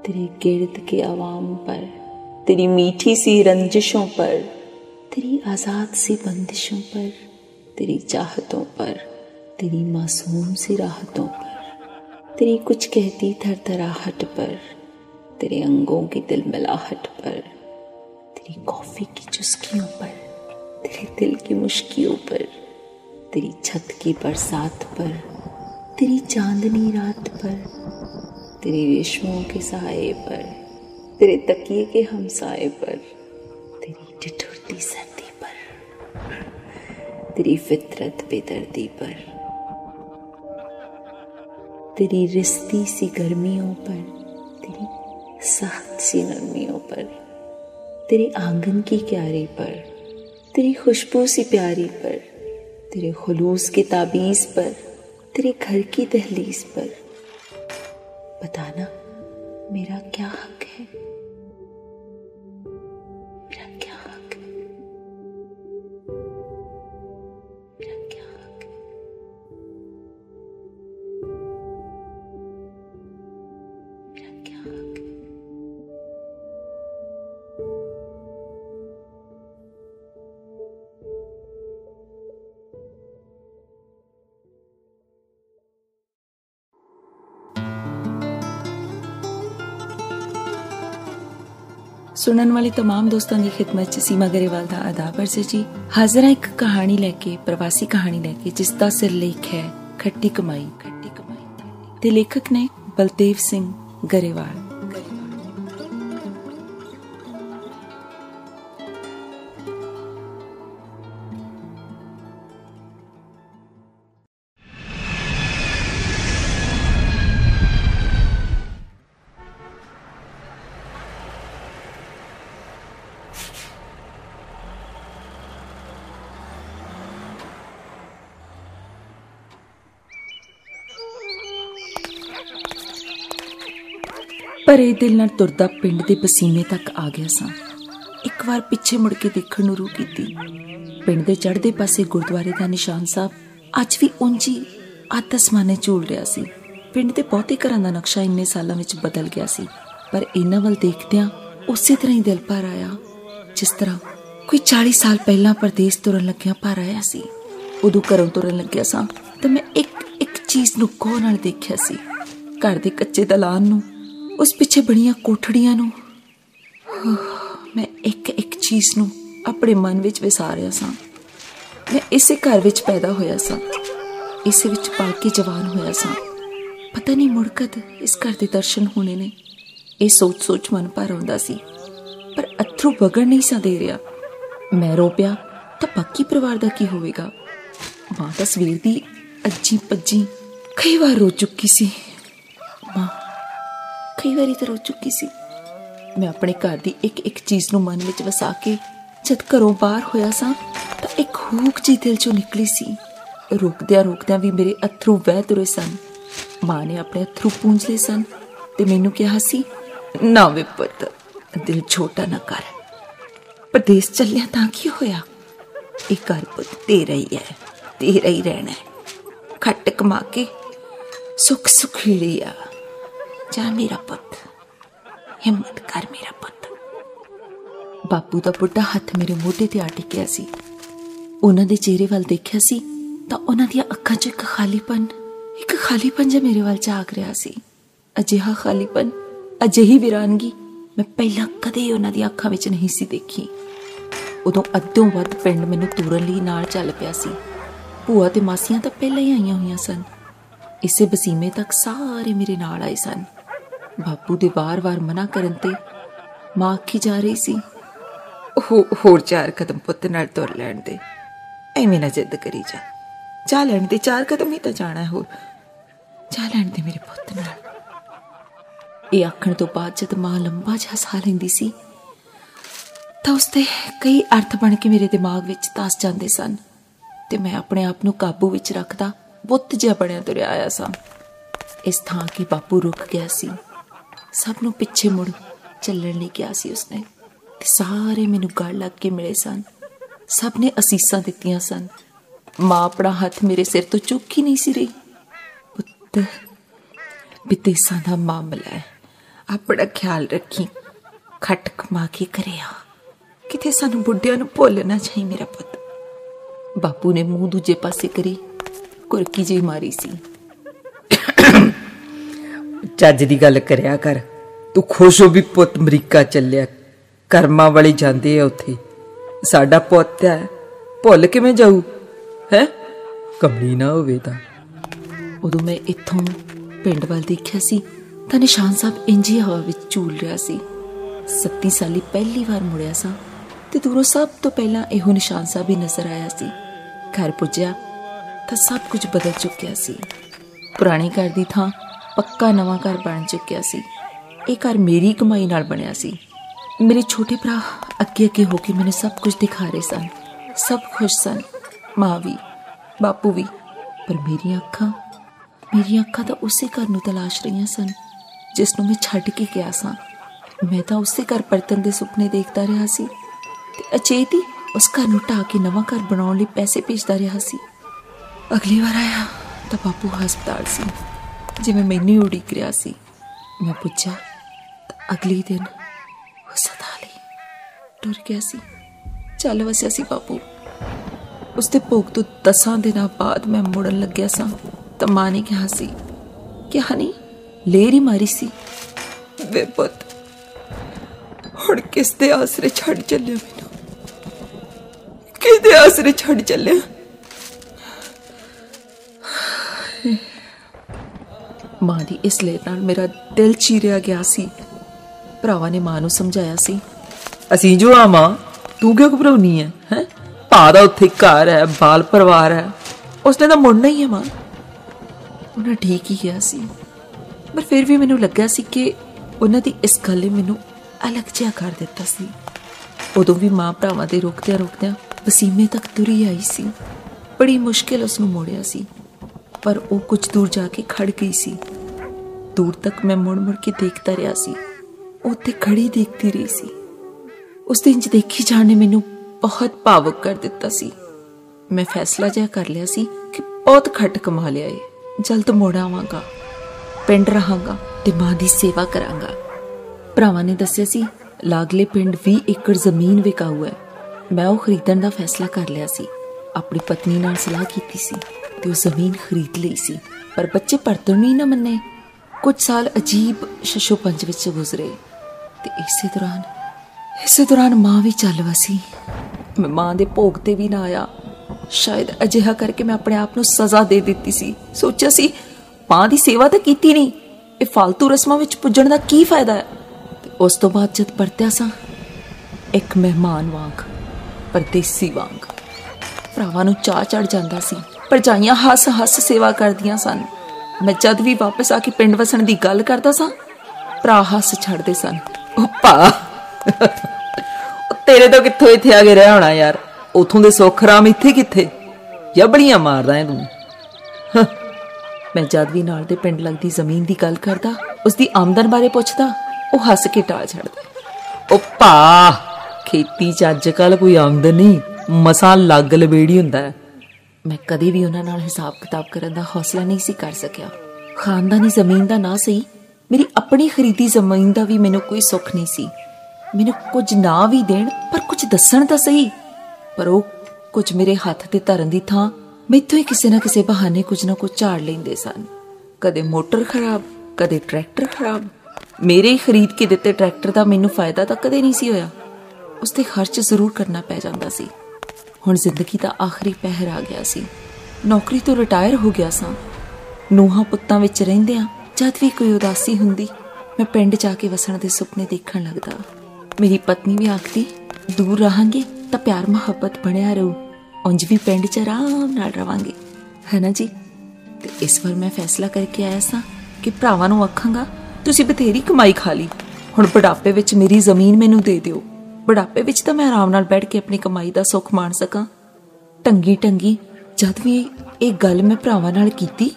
[SPEAKER 1] तेरे गिर्द के आवाम पर। तेरी मीठी सी रंजिशों पर, तेरी आज़ाद सी बंदिशों पर, तेरी चाहतों पर, तेरी मासूम सी राहतों पर, तेरी कुछ कहती थर थराहट पर, तेरे अंगों की दिल मिलाहट पर, तेरी कॉफ़ी की चुस्कियों पर, तेरे दिल की मुश्कियों पर, तेरी छत की बरसात पर, तेरी चांदनी रात पर, तेरे रेशमों के साए पर। तेरे तकिए के हमसाए पर, तेरी ठिठुरती सर्दी पर, तेरी फितरत बेदर्दी पर, तेरी रिश्ती सी गर्मियों पर, तेरी सख्त सी नरमियों पर, तेरे आँगन की क्यारी पर, तेरी खुशबू सी प्यारी पर, तेरे खलूस की ताबीज पर, तेरे घर की दहलीज पर। बताना मेरा क्या हक है
[SPEAKER 2] ਸੁਣਨ ਵਾਲੇ तमाम ਦੋਸਤਾਂ ਦੀ ਖਿਦਮਤ 'ਚ ਸੀਮਾ ਗਰੇਵਾਲ ਦਾ ਅਦਾਬ ਅਰਜ਼ੇ ਜੀ ਹਾਜ਼ਰ ਹਾਂ ਇੱਕ ਕਹਾਣੀ ਲੈ ਕੇ ਪ੍ਰਵਾਸੀ ਕਹਾਣੀ ਲੈ ਕੇ ਜਿਸ ਦਾ ਸਿਰਲੇਖ ਹੈ ਖੱਟੀ ਕਮਾਈ ਖੱਟੀ ਕਮਾਈ ਤੇ ਲੇਖਕ ਨੇ ਬਲਦੇਵ ਸਿੰਘ ਗਰੇਵਾਲ ਭਰੇ ਦਿਲ ਨਾਲ ਤੁਰਦਾ ਪਿੰਡ ਦੇ ਪਸੀਨੇ ਤੱਕ ਆ ਗਿਆ ਸਾਂ। ਇੱਕ ਵਾਰ ਪਿੱਛੇ ਮੁੜ ਕੇ ਦੇਖਣ ਨੂੰ ਰੂ ਕੀਤੀ। ਪਿੰਡ ਦੇ ਚੜ੍ਹਦੇ ਪਾਸੇ ਗੁਰਦੁਆਰੇ ਦਾ ਨਿਸ਼ਾਨ ਸਾਹਿਬ ਅੱਜ ਵੀ ਉਂਝੀ ਆਤਸਮਾਨੇ ਝੂਲ ਰਿਹਾ ਸੀ। ਪਿੰਡ ਦੇ ਬਹੁਤੇ ਘਰਾਂ ਦਾ ਨਕਸ਼ਾ ਇੰਨੇ ਸਾਲਾਂ ਵਿੱਚ ਬਦਲ ਗਿਆ ਸੀ, ਪਰ ਇਹਨਾਂ ਵੱਲ ਦੇਖਦਿਆਂ ਉਸੇ ਤਰ੍ਹਾਂ ਹੀ ਦਿਲ ਭਰ ਆਇਆ, ਜਿਸ ਤਰ੍ਹਾਂ ਕੋਈ 40 ਸਾਲ ਪਹਿਲਾਂ ਪਰਦੇਸ ਤੁਰਨ ਲੱਗਿਆ ਭਰ ਆਇਆ ਸੀ। ਉਦੋਂ ਘਰੋਂ ਤੁਰਨ ਲੱਗਿਆ ਸਾਂ ਤਾਂ ਮੈਂ ਇੱਕ ਇੱਕ ਚੀਜ਼ ਨੂੰ ਕੋਹ ਨਾਲ ਦੇਖਿਆ ਸੀ। ਘਰ ਦੇ ਕੱਚੇ ਦਲਾਨ ਨੂੰ ਉਸ ਪਿੱਛੇ ਬਣੀਆਂ ਕੋਠੜੀਆਂ ਨੂੰ। ਮੈਂ ਇੱਕ ਇੱਕ ਚੀਜ਼ ਨੂੰ ਆਪਣੇ ਮਨ ਵਿੱਚ ਵਿਸਾਰਿਆ ਸਾਂ। ਮੈਂ ਇਸੇ ਘਰ ਵਿੱਚ ਪੈਦਾ ਹੋਇਆ ਸਾਂ। ਇਸੇ ਵਿੱਚ ਪਲ ਕੇ ਜਵਾਨ ਹੋਇਆ ਸਾਂ। ਪਤਾ ਨਹੀਂ ਮੁੜ ਕਦ ਇਸ ਘਰ ਦੇ ਦਰਸ਼ਨ ਹੋਣੇ ਨੇ। ਇਹ ਸੋਚ ਸੋਚ ਮਨ ਭਰ ਆਉਂਦਾ ਸੀ। ਪਰ ਅਥਰੂ ਵਗਣ ਨਹੀਂ ਸਾਂ ਦੇ ਰਿਹਾ। ਮੈਂ ਰੋ ਪਿਆ, ਤਾਂ ਬਾਕੀ ਪਰਿਵਾਰ ਦਾ ਕੀ ਹੋਵੇਗਾ? ਮਾਂ ਤਾਂ ਸਵੇਰ ਦੀ ਅੱਜੀ ਪੱਜੀ ਕਈ ਵਾਰ ਰੋ ਚੁੱਕੀ ਸੀ। ਮਾਂ ਕਈ ਵਾਰੀ ਤਾਂ ਰੋ ਚੁੱਕੀ ਸੀ। ਮੈਂ ਆਪਣੇ ਘਰ ਦੀ ਇੱਕ ਇੱਕ ਚੀਜ਼ ਨੂੰ ਮਨ ਵਿੱਚ ਵਸਾ ਕੇ ਜਦ ਘਰੋਂ ਬਾਹਰ ਹੋਇਆ ਸਾਂ, ਤਾਂ ਇੱਕ ਹੂਕ ਜੀ ਦਿਲ ਚੋਂ ਨਿਕਲੀ ਸੀ। ਰੁਕਦਿਆਂ ਰੁਕਦਿਆਂ ਵੀ ਮੇਰੇ ਅਥਰੂ ਵਹਿ ਤੁਰੇ ਸਨ। ਮਾਂ ਨੇ ਆਪਣੇ ਅਥਰੂ ਪੂੰਝ ਲਏ ਸਨ ਤੇ ਮੈਨੂੰ ਕਿਹਾ ਸੀ, ਨਾ ਵਿਪਤ ਦਿਲ ਛੋਟਾ ਨਾ ਕਰ। ਪਰਦੇਸ ਚੱਲਿਆ ਤਾਂ ਕੀ ਹੋਇਆ? ਇਹ ਘਰ ਪੁੱਤ ਤੇਰਾ ਹੀ ਹੈ, ਤੇਰਾ ਹੀ ਰਹਿਣਾ ਹੈ। ਘੱਟ ਕਮਾ ਕੇ ਸੁਖ ਸੁਖੀਲੀ ਆ। ਜਾ ਮੇਰਾ ਪੁੱਤ ਹਿੰਮਤ ਕਰ ਮੇਰਾ ਪੁੱਤ ਬਾਪੂ ਦਾ ਬੁੱਢਾ ਹੱਥ ਮੇਰੇ ਮੋਢੇ ਤੇ ਆ ਟਿਕਿਆ ਸੀ ਉਹਨਾਂ ਦੇ ਚਿਹਰੇ ਵੱਲ ਦੇਖਿਆ ਸੀ ਤਾਂ ਉਹਨਾਂ ਦੀਆਂ ਅੱਖਾਂ 'ਚ ਇੱਕ ਖਾਲੀਪਨ ਇੱਕ ਖਾਲੀਪਨ ਜਿਹਾ ਮੇਰੇ ਵੱਲ ਝਾਕ ਰਿਹਾ ਸੀ ਅਜਿਹਾ ਖਾਲੀਪਨ ਅਜਿਹੀ ਵਿਰਾਨਗੀ ਮੈਂ ਪਹਿਲਾਂ ਕਦੇ ਉਹਨਾਂ ਦੀਆਂ ਅੱਖਾਂ ਵਿੱਚ ਨਹੀਂ ਸੀ ਦੇਖੀ ਉਦੋਂ ਅੱਧੋਂ ਵੱਧ ਪਿੰਡ ਮੈਨੂੰ ਤੁਰਨ ਲਈ ਨਾਲ ਚੱਲ ਪਿਆ ਸੀ ਭੂਆ ਤੇ ਮਾਸੀਆਂ ਤਾਂ ਪਹਿਲਾਂ ਹੀ ਆਈਆਂ ਹੋਈਆਂ ਸਨ ਇਸੇ ਬਸੀਮੇ ਤੱਕ ਸਾਰੇ ਮੇਰੇ ਨਾਲ ਆਏ ਸਨ ਬਾਪੂ ਦੇ ਵਾਰ-ਵਾਰ ਮਨਾ ਕਰਨ ਤੇ ਮਾਂ ਆਖੀ ਜਾ ਰਹੀ ਸੀ,
[SPEAKER 1] ਹੋ, ਹੋਰ ਚਾਰ ਕਦਮ ਪੁੱਤ ਨਾਲ ਤੁਰ ਲੈਣ ਦੇ। ਐਵੇਂ ਨਾ ਜਿੱਦ ਕਰੀ ਜਾ। ਜਾ ਲੈਣ ਦੇ, ਚਾਰ ਕਦਮ ਹੀ ਤਾਂ ਜਾਣਾ ਹੈ ਹੋਰ। ਜਾ ਲੈਣ ਦੇ ਮੇਰੇ ਪੁੱਤ ਨਾਲ।
[SPEAKER 2] ਇਹ ਆਖਣ ਤੋਂ ਬਾਅਦ ਜਦ ਮਾਂ ਲੰਬਾ ਜਿਹਾ ਸਾਹ ਲੈਂਦੀ ਸੀ, ਤਾਂ ਉਸਦੇ ਕਈ ਅਰਥ ਬਣ ਕੇ ਮੇਰੇ ਦਿਮਾਗ ਵਿੱਚ ਤਸ ਜਾਂਦੇ ਸਨ ਤੇ ਮੈਂ ਆਪਣੇ ਆਪ ਨੂੰ ਕਾਬੂ ਵਿੱਚ ਰੱਖਦਾ, ਬੁੱਤ ਜਿਹਾ ਬਣਿਆ ਤੁਰਿਆ ਆਇਆ ਸਾਂ। ਇਸ ਥਾਂ ਕੀ ਬਾਪੂ ਰੁਕ ਗਿਆ ਸੀ ਸਭ ਨੂੰ ਪਿੱਛੇ ਮੁੜ ਚੱਲਣ ਲਈ ਕਿਹਾ ਸੀ ਉਸਨੇ ਤੇ ਸਾਰੇ ਮੈਨੂੰ ਗਲ ਲੱਗ ਕੇ ਮਿਲੇ ਸਨ। ਸਭ ਨੇ ਅਸੀਸਾਂ ਦਿੱਤੀਆਂ ਸਨ। ਮਾਂ ਆਪਣਾ ਹੱਥ ਮੇਰੇ ਸਿਰ ਤੋਂ ਚੁੱਕ ਹੀ ਨਹੀਂ ਸੀ ਰਹੀ। ਪੁੱਤ ਬਿਤੇਸਾਂ ਦਾ ਮਾਮਲਾ ਹੈ। ਆਪਣਾ ਖਿਆਲ ਰੱਖੀ ਖਟਕ ਮਾ ਕੇ ਕਰਿਆ ਕਿਤੇ ਸਾਨੂੰ ਬੁੱਢਿਆਂ ਨੂੰ ਭੁੱਲਣਾ ਚਾਹੀ ਮੇਰਾ ਪੁੱਤ। ਬਾਪੂ ਨੇ ਮੂੰਹ ਦੂਜੇ ਪਾਸੇ ਕਰੀ, ਕੁਰਕੀ ਜਿਹੀ ਮਾਰੀ ਸੀ।
[SPEAKER 1] ਚੱਜ ਦੀ ਗੱਲ ਕਰਿਆ ਕਰ। ਤੂੰ ਖੁਸ਼ ਹੋ ਵੀ ਪੁੱਤ ਅਮਰੀਕਾ ਚੱਲਿਆ। ਕਰਮਾਂ ਵਾਲੀ ਜਾਂਦੇ ਆ ਉੱਥੇ। ਸਾਡਾ ਪੁੱਤ ਹੈ। ਭੁੱਲ ਕਿਵੇਂ ਜਾਊ? ਹੈ? ਕਮਲੀ ਨਾ ਹੋਵੇ ਤਾਂ।
[SPEAKER 2] ਉਦੋਂ ਮੈਂ ਇੱਥੋਂ ਪਿੰਡ ਵੱਲ ਦੇਖਿਆ ਸੀ, ਤਾਂ ਨਿਸ਼ਾਨ ਸਾਹਿਬ ਇੰਜੀ ਹਵਾ ਵਿੱਚ ਝੂਲ ਰਿਹਾ ਸੀ। 37 ਸਾਲੀ ਪਹਿਲੀ ਵਾਰ ਮੁੜਿਆ ਸਾਂ, ਤੇ ਦੂਰੋਂ ਸਭ ਤੋਂ ਪਹਿਲਾਂ ਇਹੋ ਨਿਸ਼ਾਨ ਸਾਹਿਬ ਹੀ ਨਜ਼ਰ ਆਇਆ ਸੀ। ਘਰ ਪੁੱਜਿਆ, ਤਾਂ ਸਭ ਕੁਝ ਬਦਲ ਚੁੱਕਿਆ ਸੀ। ਪੁਰਾਣੇ ਘਰ ਦੀ ਥਾਂ ਪੱਕਾ ਨਵਾਂ ਘਰ ਬਣ ਚੁੱਕਿਆ ਸੀ। ਇਹ ਘਰ ਮੇਰੀ ਕਮਾਈ ਨਾਲ ਬਣਿਆ ਸੀ। ਮੇਰੇ ਛੋਟੇ ਭਰਾ ਅੱਗੇ ਅੱਗੇ ਹੋ ਕੇ ਮੈਨੂੰ ਸਭ ਕੁਝ ਦਿਖਾ ਰਹੇ ਸਨ। ਸਭ ਖੁਸ਼ ਸਨ। ਮਾਂ ਵੀ, ਬਾਪੂ ਵੀ। ਪਰ ਮੇਰੀਆਂ ਅੱਖਾਂ ਮੇਰੀਆਂ ਅੱਖਾਂ ਤਾਂ ਉਸੇ ਘਰ ਨੂੰ ਤਲਾਸ਼ ਰਹੀਆਂ ਸਨ, ਜਿਸ ਨੂੰ ਮੈਂ ਛੱਡ ਕੇ ਗਿਆ ਸਾਂ। ਮੈਂ ਤਾਂ ਉਸੇ ਘਰ ਪਰਤਨ ਦੇ ਸੁਪਨੇ ਦੇਖਦਾ ਰਿਹਾ ਸੀ ਤੇ ਅਚੇਤੀ ਉਸ ਘਰ ਨੂੰ ਢਾ ਕੇ ਨਵਾਂ ਘਰ ਬਣਾਉਣ ਲਈ ਪੈਸੇ ਭੇਜਦਾ ਰਿਹਾ ਸੀ। ਅਗਲੀ ਵਾਰ ਆਇਆ ਤਾਂ ਬਾਪੂ ਹਸਪਤਾਲ ਸੀ। ਜਿਵੇਂ ਮੈਨੂੰ ਉਡੀਕ ਰਿਹਾ ਸੀ। ਮੈਂ ਪੁੱਛਿਆ, ਤਾਂ ਅਗਲੀ ਦਿਨ ਉਹ ਸਦਾ ਲਈ ਟੁਰ ਗਿਆ ਸੀ। ਚੱਲ ਵਸਿਆ ਸੀ ਬਾਪੂ। ਉਸ ਦੇ ਭੋਗ ਤੋਂ ਦਸਾਂ ਦਿਨਾਂ ਬਾਅਦ ਮੈਂ ਮੁੜਨ ਲੱਗਿਆ ਸਾਂ। ਤਾਂ ਮਾਂ ਨੇ ਕਿਹਾ ਸੀ ਕਿ, ਹਨੀ, ਲੇਰੀ ਮਾਰੀ ਸੀ।
[SPEAKER 1] ਵੇ ਪੁੱਤ, ਹੁਣ ਕਿਸ ਦੇ ਆਸਰੇ ਛੱਡ ਚੱਲਿਆ ਮੈਨੂੰ? ਕਿਸ ਦੇ ਆਸਰੇ ਛੱਡ ਚੱਲਿਆ?
[SPEAKER 2] ਮਾਂ ਦੀ ਇਸ ਲੇਰ ਨਾਲ ਮੇਰਾ ਦਿਲ ਚੀਰਿਆ ਗਿਆ ਸੀ। ਭਰਾਵਾਂ ਨੇ ਮਾਂ ਨੂੰ ਸਮਝਾਇਆ ਸੀ,
[SPEAKER 1] ਅਸੀਂ ਜੋ ਆ ਮਾਂ, ਤੂੰ ਕਿਉਂ ਘਬਰਾਉਣੀ ਹੈ ਹੈ? ਭਾ ਦਾ ਉੱਥੇ ਘਰ ਹੈ ਬਾਲ ਪਰਿਵਾਰ ਹੈ ਉਸਨੇ ਤਾਂ ਮੁੜਨਾ ਹੀ ਹੈ ਮਾਂ।
[SPEAKER 2] ਉਹਨਾਂ ਠੀਕ ਹੀ ਕਿਹਾ ਸੀ। ਪਰ ਫਿਰ ਵੀ ਮੈਨੂੰ ਲੱਗਾ ਸੀ ਕਿ ਉਹਨਾਂ ਦੀ ਇਸ ਗੱਲ ਨੇ ਮੈਨੂੰ ਅਲੱਗ ਜਿਹਾ ਕਰ ਦਿੱਤਾ ਸੀ। ਉਦੋਂ ਵੀ ਮਾਂ ਭਰਾਵਾਂ ਦੇ ਰੋਕਦਿਆਂ ਰੋਕਦਿਆਂ ਵਸੀਮੇ ਤੱਕ ਤੁਰੀ ਆਈ ਸੀ। ਬੜੀ ਮੁਸ਼ਕਿਲ ਉਸ ਨੂੰ ਮੋੜਿਆ ਸੀ। ਪਰ ਉਹ ਕੁਝ ਦੂਰ ਜਾ ਕੇ ਖੜ ਗਈ ਸੀ ਦੂਰ ਤੱਕ ਮੈਂ ਮੁੜ ਮੁੜ ਕੇ ਦੇਖਦਾ ਰਿਹਾ ਸੀ ਉਹ ਤੇ ਖੜੀ ਦੇਖਦੀ ਰਹੀ ਸੀ ਉਸ ਦਿਨ ਚ ਦੇਖੀ ਜਾਣ ਨੇ ਮੈਨੂੰ ਬਹੁਤ ਭਾਵੁਕ ਕਰ ਦਿੱਤਾ ਸੀ ਮੈਂ ਫੈਸਲਾ ਜਿਹਾ ਕਰ ਲਿਆ ਸੀ ਕਿ ਬਹੁਤ ਖੱਟ ਕਮਾ ਲਿਆ ਏ ਜਲਦ ਮੋੜ ਆਵਾਂਗਾ ਪਿੰਡ ਰਹਾਂਗਾ ਤੇ ਮਾਂ ਦੀ ਸੇਵਾ ਕਰਾਂਗਾ ਭਰਾਵਾਂ ਨੇ ਦੱਸਿਆ ਸੀ ਲਾਗਲੇ ਪਿੰਡ 20 ਏਕੜ ਜ਼ਮੀਨ ਵਿਕਾਊ ਹੈ ਮੈਂ ਉਹ ਖਰੀਦਣ ਦਾ ਫੈਸਲਾ ਕਰ ਲਿਆ ਸੀ ਆਪਣੀ ਪਤਨੀ ਨਾਲ ਸਲਾਹ ਕੀਤੀ ਸੀ ਤੇ ਉਹ ਜ਼ਮੀਨ ਖਰੀਦ ਲਈ ਸੀ ਪਰ ਬੱਚੇ ਪਰਤਣ ਨਹੀਂ ਨਾ ਮੰਨੇ ਕੁਝ ਸਾਲ ਅਜੀਬ ਸ਼ਸ਼ੋ ਪੰਜ ਵਿੱਚ ਗੁਜ਼ਰੇ ਤੇ ਇਸੇ ਦੌਰਾਨ ਇਸੇ ਦੌਰਾਨ ਮਾਂ ਵੀ ਚੱਲ ਵਸੀ ਮੈਂ ਮਾਂ ਦੇ ਭੋਗ ਤੇ ਵੀ ਨਾ ਆਇਆ ਸ਼ਾਇਦ ਅਜਿਹਾ ਕਰਕੇ ਮੈਂ ਆਪਣੇ ਆਪ ਨੂੰ ਸਜ਼ਾ ਦੇ ਦਿੱਤੀ ਸੀ ਸੋਚਿਆ ਸੀ ਮਾਂ ਦੀ ਸੇਵਾ ਤਾਂ ਕੀਤੀ ਨਹੀਂ ਇਹ ਫालतू ਰਸਮਾਂ ਵਿੱਚ ਪੁੱਜਣ ਦਾ ਕੀ ਫਾਇਦਾ ਹੈ ਤੇ ਉਸ ਤੋਂ ਬਾਅਦ ਜਦ ਪਰਤਿਆ ਸਾਂ ਇੱਕ ਮਹਿਮਾਨ ਵਾਂਗ ਪਰਦੇਸੀ ਵਾਂਗ ਭਰਾਵਾਂ ਨੂੰ ਚਾਹ ਚੜ ਜਾਂਦਾ ਸੀ ਪਰਜਾਈਆਂ ਹੱਸ ਹੱਸ ਸੇਵਾ ਕਰਦੀਆਂ ਸਨ। ਮੈਂ ਜਦ ਵੀ ਵਾਪਸ ਆ ਕੇ ਪਿੰਡ ਵਸਣ ਦੀ ਗੱਲ ਕਰਦਾ ਸਾਂ ਭਰਾ ਹੱਸ ਛੱਡਦੇ ਸਨ।
[SPEAKER 1] ਉਹ ਭਾ ਤੇਰੇ ਤੋਂ ਕਿੱਥੋਂ ਇੱਥੇ ਆ ਕੇ ਰਹਿ ਹੋਣਾ ਯਾਰ? ਉਥੋਂ ਦੇ ਸੁਖਰਾਮ ਇੱਥੇ ਕਿੱਥੇ? ਜਬੜੀਆਂ ਮਾਰਦਾ ਹੈ ਤੂੰ।
[SPEAKER 2] ਮੈਂ ਜਦ ਵੀ ਨਾਲ ਦੇ ਪਿੰਡ ਲੱਗਦੀ ਜ਼ਮੀਨ ਦੀ ਗੱਲ ਕਰਦਾ ਉਸ ਦੀ ਆਮਦਨ ਬਾਰੇ ਪੁੱਛਦਾ ਉਹ ਹੱਸ ਕੇ ਟਾਲ ਛੱਡਦਾ।
[SPEAKER 1] ਉਹ ਭਾ ਖੇਤੀ ਚ ਅੱਜ ਕੱਲ ਕੋਈ ਆਮਦਨ ਨਹੀਂ। ਮਸਾਂ ਲੱਗ ਲਵੇੜੀ ਹੁੰਦਾ ਹੈ।
[SPEAKER 2] ਮੈਂ ਕਦੇ ਵੀ ਉਹਨਾਂ ਨਾਲ ਹਿਸਾਬ ਕਿਤਾਬ ਕਰਨ ਦਾ ਹੌਸਲਾ ਨਹੀਂ ਸੀ ਕਰ ਸਕਿਆ। ਖਾਨਦਾਨੀ ਜ਼ਮੀਨ ਦਾ ਨਾ ਸਹੀ, ਮੇਰੀ ਆਪਣੀ ਖਰੀਦੀ ਜ਼ਮੀਨ ਦਾ ਵੀ ਮੈਨੂੰ ਕੋਈ ਸੁੱਖ ਨਹੀਂ ਸੀ। ਮੈਨੂੰ ਕੁਝ ਨਾ ਵੀ ਦੇਣ, ਪਰ ਕੁਝ ਦੱਸਣ ਤਾਂ ਸਹੀ। ਪਰ ਉਹ ਕੁਝ ਮੇਰੇ ਹੱਥ ਤੇ ਧਰਨ ਦੀ ਥਾਂ ਮੈਥੋਂ ਹੀ ਕਿਸੇ ਨਾ ਕਿਸੇ ਬਹਾਨੇ ਕੁਝ ਨਾ ਕੁਝ ਝਾੜ ਲੈਂਦੇ ਸਨ। ਕਦੇ ਮੋਟਰ ਖਰਾਬ, ਕਦੇ ਟਰੈਕਟਰ ਖਰਾਬ। ਮੇਰੇ ਹੀ ਖਰੀਦ ਕੇ ਦਿੱਤੇ ਟਰੈਕਟਰ ਦਾ ਮੈਨੂੰ ਫਾਇਦਾ ਤਾਂ ਕਦੇ ਨਹੀਂ ਸੀ ਹੋਇਆ। ਉਸ ਤੇ ਖਰਚ ਜ਼ਰੂਰ ਕਰਨਾ ਪੈ ਜਾਂਦਾ ਸੀ। ਹੁਣ ਜ਼ਿੰਦਗੀ ਦਾ ਆਖਰੀ ਪਹਿਰ ਆ ਗਿਆ ਸੀ। ਨੌਕਰੀ ਤੋਂ ਰਿਟਾਇਰ ਹੋ ਗਿਆ ਸਾਂ। ਨੂਹਾਂ ਪੁੱਤਾਂ ਵਿੱਚ ਰਹਿੰਦਿਆਂ ਜਦ ਵੀ ਕੋਈ ਉਦਾਸੀ ਹੁੰਦੀ, ਮੈਂ ਪਿੰਡ ਜਾ ਕੇ ਵਸਣ ਦੇ ਸੁਪਨੇ ਦੇਖਣ ਲੱਗਦਾ। ਮੇਰੀ ਪਤਨੀ ਵੀ ਆਖਦੀ, ਦੂਰ ਰਹਾਂਗੇ ਤਾਂ ਪਿਆਰ ਮੁਹੱਬਤ ਬਣਿਆ ਰਹੂ। ਉਂਝ ਵੀ ਪਿੰਡ 'ਚ ਆਰਾਮ ਨਾਲ ਰਵਾਂਗੇ। ਹੈ ਨਾ ਜੀ? ਤੇ ਇਸ ਵਾਰ ਮੈਂ ਫੈਸਲਾ ਕਰਕੇ ਆਇਆ ਸਾਂ ਕਿ ਭਰਾਵਾਂ ਨੂੰ ਆਖਾਂਗਾ, ਤੁਸੀਂ ਬਥੇਰੀ ਕਮਾਈ ਖਾ ਲਈ। ਹੁਣ ਬੁਢਾਪੇ ਵਿੱਚ ਮੇਰੀ ਜ਼ਮੀਨ ਮੈਨੂੰ ਦੇ ਦਿਓ। ਬੁਢਾਪੇ ਵਿੱਚ ਤਾਂ ਮੈਂ ਆਰਾਮ ਨਾਲ ਬੈਠ ਕੇ ਆਪਣੀ ਕਮਾਈ ਦਾ ਸੁੱਖ ਮਾਣ ਸਕਾਂ। ਟੰਗੀ ਟੰਗੀ, ਜਦ ਵੀ ਇਹ ਗੱਲ ਮੈਂ ਭਰਾਵਾਂ ਨਾਲ ਕੀਤੀ,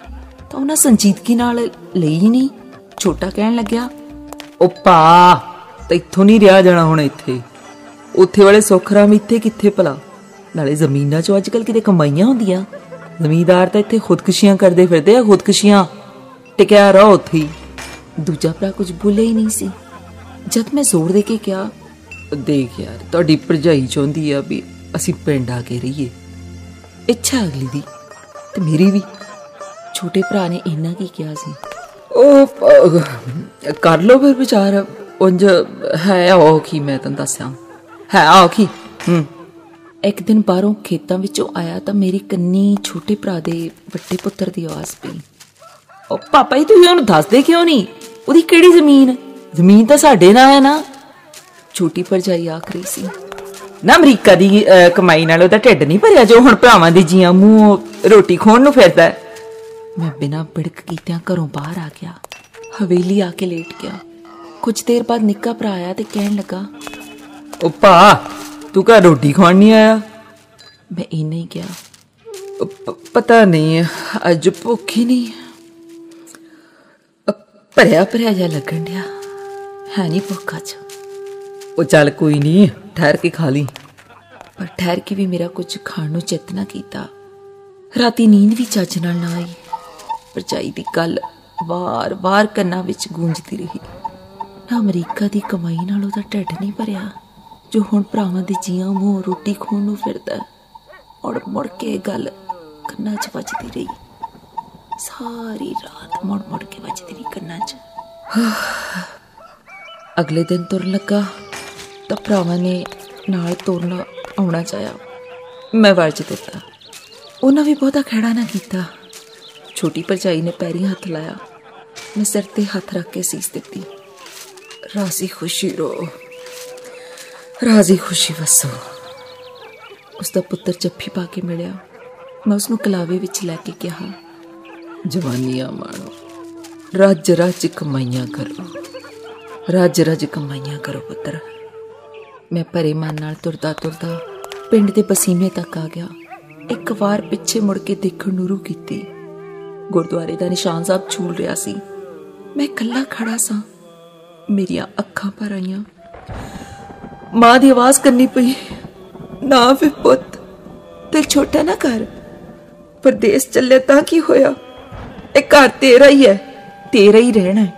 [SPEAKER 2] ਤਾਂ ਉਹਨਾਂ ਸੰਜੀਦਗੀ ਨਾਲ ਲਈ ਹੀ ਨਹੀਂ। ਛੋਟਾ ਕਹਿਣ ਲੱਗਿਆ
[SPEAKER 3] ਉਹ ਭਾ ਤੈਥੋਂ ਨਹੀਂ ਰਿਹਾ ਜਾਣਾ ਹੁਣ ਇੱਥੇ। ਉੱਥੇ ਵਾਲੇ ਸੁਖਰਾਮ ਇੱਥੇ ਕਿੱਥੇ ਭਲਾ? ਨਾਲੇ ਜ਼ਮੀਨਾਂ 'ਚੋਂ ਅੱਜਕੱਲ ਕਿਤੇ ਕਮਾਈਆਂ ਹੁੰਦੀਆਂ। ਜ਼ਮੀਂਦਾਰ ਤਾਂ ਇੱਥੇ ਖੁਦਕੁਸ਼ੀਆਂ ਕਰਦੇ ਫਿਰਦੇ ਆ, ਖੁਦਕੁਸ਼ੀਆਂ। ਟਿਕਿਆ ਰਹੋ ਉੱਥੇ ਹੀ।
[SPEAKER 2] ਦੂਜਾ ਭਰਾ ਕੁਝ ਬੋਲੇ ਹੀ ਨਹੀਂ ਸੀ। ਜਦ ਮੈਂ ਜ਼ੋਰ ਦੇ ਕੇ ਕਿਹਾ
[SPEAKER 3] ਦੇਖ ਯਾਰ, ਤੁਹਾਡੀ ਭਰਜਾਈ ਚਾਹੁੰਦੀ ਆ ਵੀ ਅਸੀਂ ਪਿੰਡ ਆ ਕੇ ਰਹੀਏ।
[SPEAKER 2] ਇੱਛਾ ਅਗਲੀ ਦੀ ਤੇ ਮੇਰੀ ਵੀ। ਛੋਟੇ ਭਰਾ ਨੇ ਇੰਨਾ ਕੀ ਕਿਹਾ ਸੀ।
[SPEAKER 3] ਉਹ ਪ- ਕਰ ਲੋ ਫਿਰ ਵਿਚਾਰ। ਉਂਝ ਹੈ ਔਖੀ, ਮੈਂ ਤੈਨੂੰ ਦੱਸਿਆ ਹੈ ਔਖੀ, ਹੂੰ।
[SPEAKER 2] ਇੱਕ ਦਿਨ ਬਾਹਰੋਂ ਖੇਤਾਂ ਵਿੱਚੋਂ ਆਇਆ ਤਾਂ ਮੇਰੀ ਕੰਨੀ ਛੋਟੇ ਭਰਾ ਦੇ ਵੱਡੇ ਪੁੱਤਰ ਦੀ ਆਵਾਜ਼ ਪਈ।
[SPEAKER 3] ਉਹ, ਪਾਪਾ ਜੀ, ਤੁਸੀਂ ਉਹਨੂੰ ਦੱਸਦੇ ਕਿਉਂ ਨਹੀਂ? ਉਹਦੀ ਕਿਹੜੀ ਜ਼ਮੀਨ? ਜ਼ਮੀਨ ਤਾਂ ਸਾਡੇ ਨਾਲ ਹੈ ਨਾ।
[SPEAKER 2] ਛੋਟੀ ਭਰਜਾਈ ਆਖ ਰਹੀ ਸੀ।
[SPEAKER 3] ਨਾ ਅਮਰੀਕਾ ਦੀ ਅਹ, ਕਮਾਈ ਨਾਲ ਉਹਦਾ ਢਿੱਡ ਨਹੀਂ ਭਰਿਆ ਜੋ ਹੁਣ ਭਰਾਵਾਂ ਦੀ ਜੀਆਂ ਮੂੰਹ ਰੋਟੀ ਖਾਣ ਨੂੰ ਫਿਰਦਾ ਹੈ।
[SPEAKER 2] ਮੈਂ ਬਿਨਾਂ ਬਿੜਕ ਕੀਤਿਆਂ ਘਰੋਂ ਬਾਹਰ ਆ ਗਿਆ। ਹਵੇਲੀ ਆ ਕੇ ਲੇਟ ਗਿਆ। ਕੁਝ ਦੇਰ ਬਾਅਦ ਨਿੱਕਾ ਭਰਾ ਆਇਆ ਤੇ ਕਹਿਣ ਲੱਗਾ
[SPEAKER 3] ਉਹ ਭਾ ਤੂੰ ਘਰ ਰੋਟੀ ਖਾਣ ਨਹੀਂ ਆਇਆ?
[SPEAKER 2] ਮੈਂ ਇੰਨਾ ਹੀ ਗਿਆ
[SPEAKER 3] ਉਹ ਪ- ਪਤਾ ਨਹੀਂ ਅੱਜ ਭੁੱਖ ਹੀ ਨਹੀਂ।
[SPEAKER 2] ਭਰਿਆ ਭਰਿਆ ਜਿਹਾ ਲੱਗਣ ਡਿਆ। ਹੈ ਨਹੀਂ ਭੁੱਖਾ ਚ
[SPEAKER 3] ਉਹ ਚੱਲ ਕੋਈ ਨਹੀਂ ਠਹਿਰ ਕੇ ਖਾ ਲਈ।
[SPEAKER 2] ਪਰ ਠਹਿਰ ਕੇ ਵੀ ਮੇਰਾ ਕੁਝ ਖਾਣ ਨੂੰ ਚਿੱਤ ਨਾ ਕੀਤਾ। ਰਾਤੀ ਨੀਂਦ ਵੀ ਚੱਜ ਨਾਲ ਨਾ ਆਈ। ਪਰਚਾਈ ਦੀ ਗੱਲ ਵਾਰ-ਵਾਰ ਕੰਨਾਂ ਵਿੱਚ ਗੂੰਜਦੀ ਰਹੀ। ਨਾ ਅਮਰੀਕਾ ਦੀ ਕਮਾਈ ਨਾਲ ਉਹਦਾ ਢਿੱਡ ਨਹੀਂ ਭਰਿਆ ਜੋ ਹੁਣ ਭਰਾਵਾਂ ਦੇ ਜੀਆਂ ਮੂੰਹ ਰੋਟੀ ਖਾਣ ਨੂੰ ਫਿਰਦਾ। ਔਰ ਮੁੜ ਕੇ ਗੱਲ ਕੰਨਾਂ 'ਚ ਵੱਜਦੀ ਰਹੀ। ਸਾਰੀ ਰਾਤ ਮੁੜ ਮੁੜ ਕੇ ਵੱਜਦੀ ਰਹੀ ਕੰਨਾਂ 'ਚ। ਅਗਲੇ ਦਿਨ ਤੁਰਨ ਲੱਗਾ। ਤਾਂ ਭਰਾਵਾਂ ਨੇ ਨਾਲ ਤੁਰਨ ਆਉਣਾ ਚਾਹਿਆ। ਮੈਂ ਵਰਜ ਦਿੱਤਾ ਉਹਨਾਂ ਵੀ ਬਹੁਤਾ ਖੜਾ ਨਾ ਕੀਤਾ। ਛੋਟੀ ਭਰਜਾਈ ਨੇ ਪੈਰੀ ਹੱਥ ਲਾਇਆ। ਮੈਂ ਸਿਰ ਤੇ ਹੱਥ ਰੱਖ ਕੇ ਸੀਸ ਦਿੱਤੀ। ਰਾਜ਼ੀ ਖੁਸ਼ੀ ਰੋ। ਰਾਜ਼ੀ ਖੁਸ਼ੀ ਵਸੋ। ਉਸ ਦਾ ਪੁੱਤਰ ਜੱਫੀ ਪਾ ਕੇ ਮਿਲਿਆ। ਮੈਂ ਉਸ ਨੂੰ ਕਲਾਵੇ ਵਿੱਚ ਲੈ ਕੇ ਕਿਹਾ,
[SPEAKER 3] ਜਵਾਨੀਆਂ ਮਾਣੋ ਰੱਜ ਰੱਜ ਕਮਾਈਆਂ ਕਰੋ।
[SPEAKER 2] ਰੱਜ ਰੱਜ ਕਮਾਈਆਂ ਕਰੋ ਪੁੱਤਰ। ਮੈਂ ਭਰੇ ਮਨ ਨਾਲ ਤੁਰਦਾ ਤੁਰਦਾ ਪਿੰਡ ਦੇ ਪਸੀਮੇ ਤੱਕ ਆ ਗਿਆ। ਇੱਕ ਵਾਰ ਪਿੱਛੇ ਮੁੜ ਕੇ ਦੇਖਣ ਨੂੰ ਰੂ ਕੀਤੀ। ਗੁਰਦੁਆਰੇ ਦਾ ਨਿਸ਼ਾਨ ਸਾਹਿਬ ਝੂਲ ਰਿਹਾ ਸੀ। ਮੈਂ ਇਕੱਲਾ ਖੜਾ ਸਾਂ। ਮੇਰੀਆਂ ਅੱਖਾਂ ਭਰ ਆਈਆਂ। ਮਾਂ ਦੀ ਆਵਾਜ਼ ਕਰਨੀ ਪਈ, ਨਾ ਫਿਰ ਪੁੱਤ ਤੇ ਛੋਟਾ ਨਾ ਕਰ ਪਰਦੇਸ ਚੱਲੇ ਤਾਂ ਕੀ ਹੋਇਆ? ਇਹ ਘਰ ਤੇਰਾ ਹੀ ਹੈ, ਤੇਰਾ ਹੀ ਰਹਿਣਾ ਹੈ।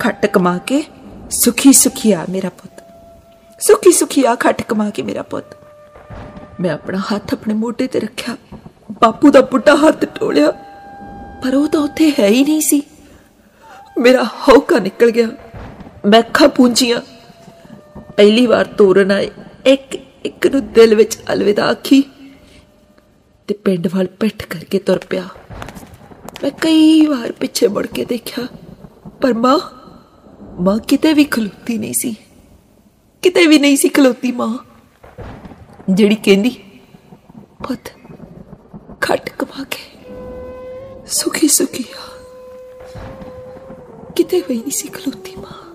[SPEAKER 2] ਖੱਟ ਕਮਾ ਕੇ ਸੁਖੀ ਸੁਖੀ ਆ ਮੇਰਾ ਪੁੱਤ। ਸੁਖੀ ਸੁਖੀ ਆ ਖੱਟ ਕਮਾ ਕੇ ਮੇਰਾ ਪੁੱਤ। ਮੈਂ ਆਪਣਾ ਹੱਥ ਆਪਣੇ ਮੋਢੇ ਤੇ ਰੱਖਿਆ। ਬਾਪੂ ਦਾ ਪੁੱਟਾ ਹੱਥ ਟੋਲਿਆ। ਪਰ ਉਹ ਤਾਂ ਉੱਥੇ ਹੈ ਹੀ ਨਹੀਂ ਸੀ। ਮੇਰਾ ਹੌਕਾ ਨਿਕਲ ਗਿਆ। ਮੈਂ ਅੱਖਾਂ ਪੂੰਝੀਆਂ ਪਹਿਲੀ ਵਾਰ ਤੋਰਨ ਆਏ। ਇੱਕ ਇੱਕ ਨੂੰ ਦਿਲ ਵਿੱਚ ਅਲਵਿਦਾ ਆਖੀ। ਤੇ ਪਿੰਡ ਵੱਲ ਪਿੱਠ ਕਰਕੇ ਤੁਰ ਪਿਆ। ਮੈਂ ਕਈ ਵਾਰ ਪਿੱਛੇ ਮੁੜ ਕੇ ਦੇਖਿਆ। ਪਰ ਮਾਂ ਮਾਂ ਕਿਤੇ ਵੀ ਖਲੋਤੀ ਨਹੀਂ ਸੀ। ਕਿਤੇ ਵੀ ਨਹੀਂ ਸੀ ਖਲੋਤੀ ਮਾਂ। ਜਿਹੜੀ ਕਹਿੰਦੀ, ਪੁੱਤ, ਖੱਟ ਕਮਾ ਕੇ ਸੁਖੀ ਸੁਖੀ ਆ। ਕਿਤੇ ਵੀ ਨਹੀਂ ਸੀ ਖਲੋਤੀ ਮਾਂ।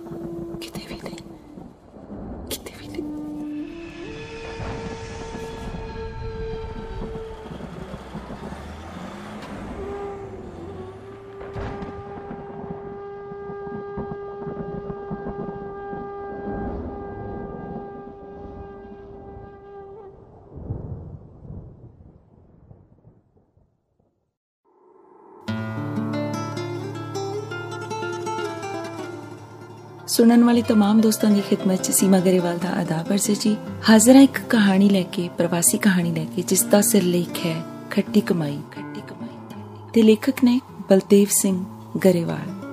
[SPEAKER 2] ਸੁਣਨ ਵਾਲੇ तमाम ਦੋਸਤਾਂ ਦੀ ਖਿਦਮਤ 'ਚ ਸੀਮਾ ਗਰੇਵਾਲ ਦਾ ਅਦਾਬਰ ਜੀ ਹਾਜ਼ਰ ਹਾਂ ਇੱਕ ਕਹਾਣੀ ਲੈ ਕੇ ਪ੍ਰਵਾਸੀ ਕਹਾਣੀ ਲੈ ਕੇ ਜਿਸ ਦਾ ਸਿਰਲੇਖ ਹੈ ਖੱਟੀ ਕਮਾਈ ਖੱਟੀ ਕਮਾਈ ਤੇ ਲੇਖਕ ਨੇ ਬਲਦੇਵ ਸਿੰਘ ਗਰੇਵਾਲ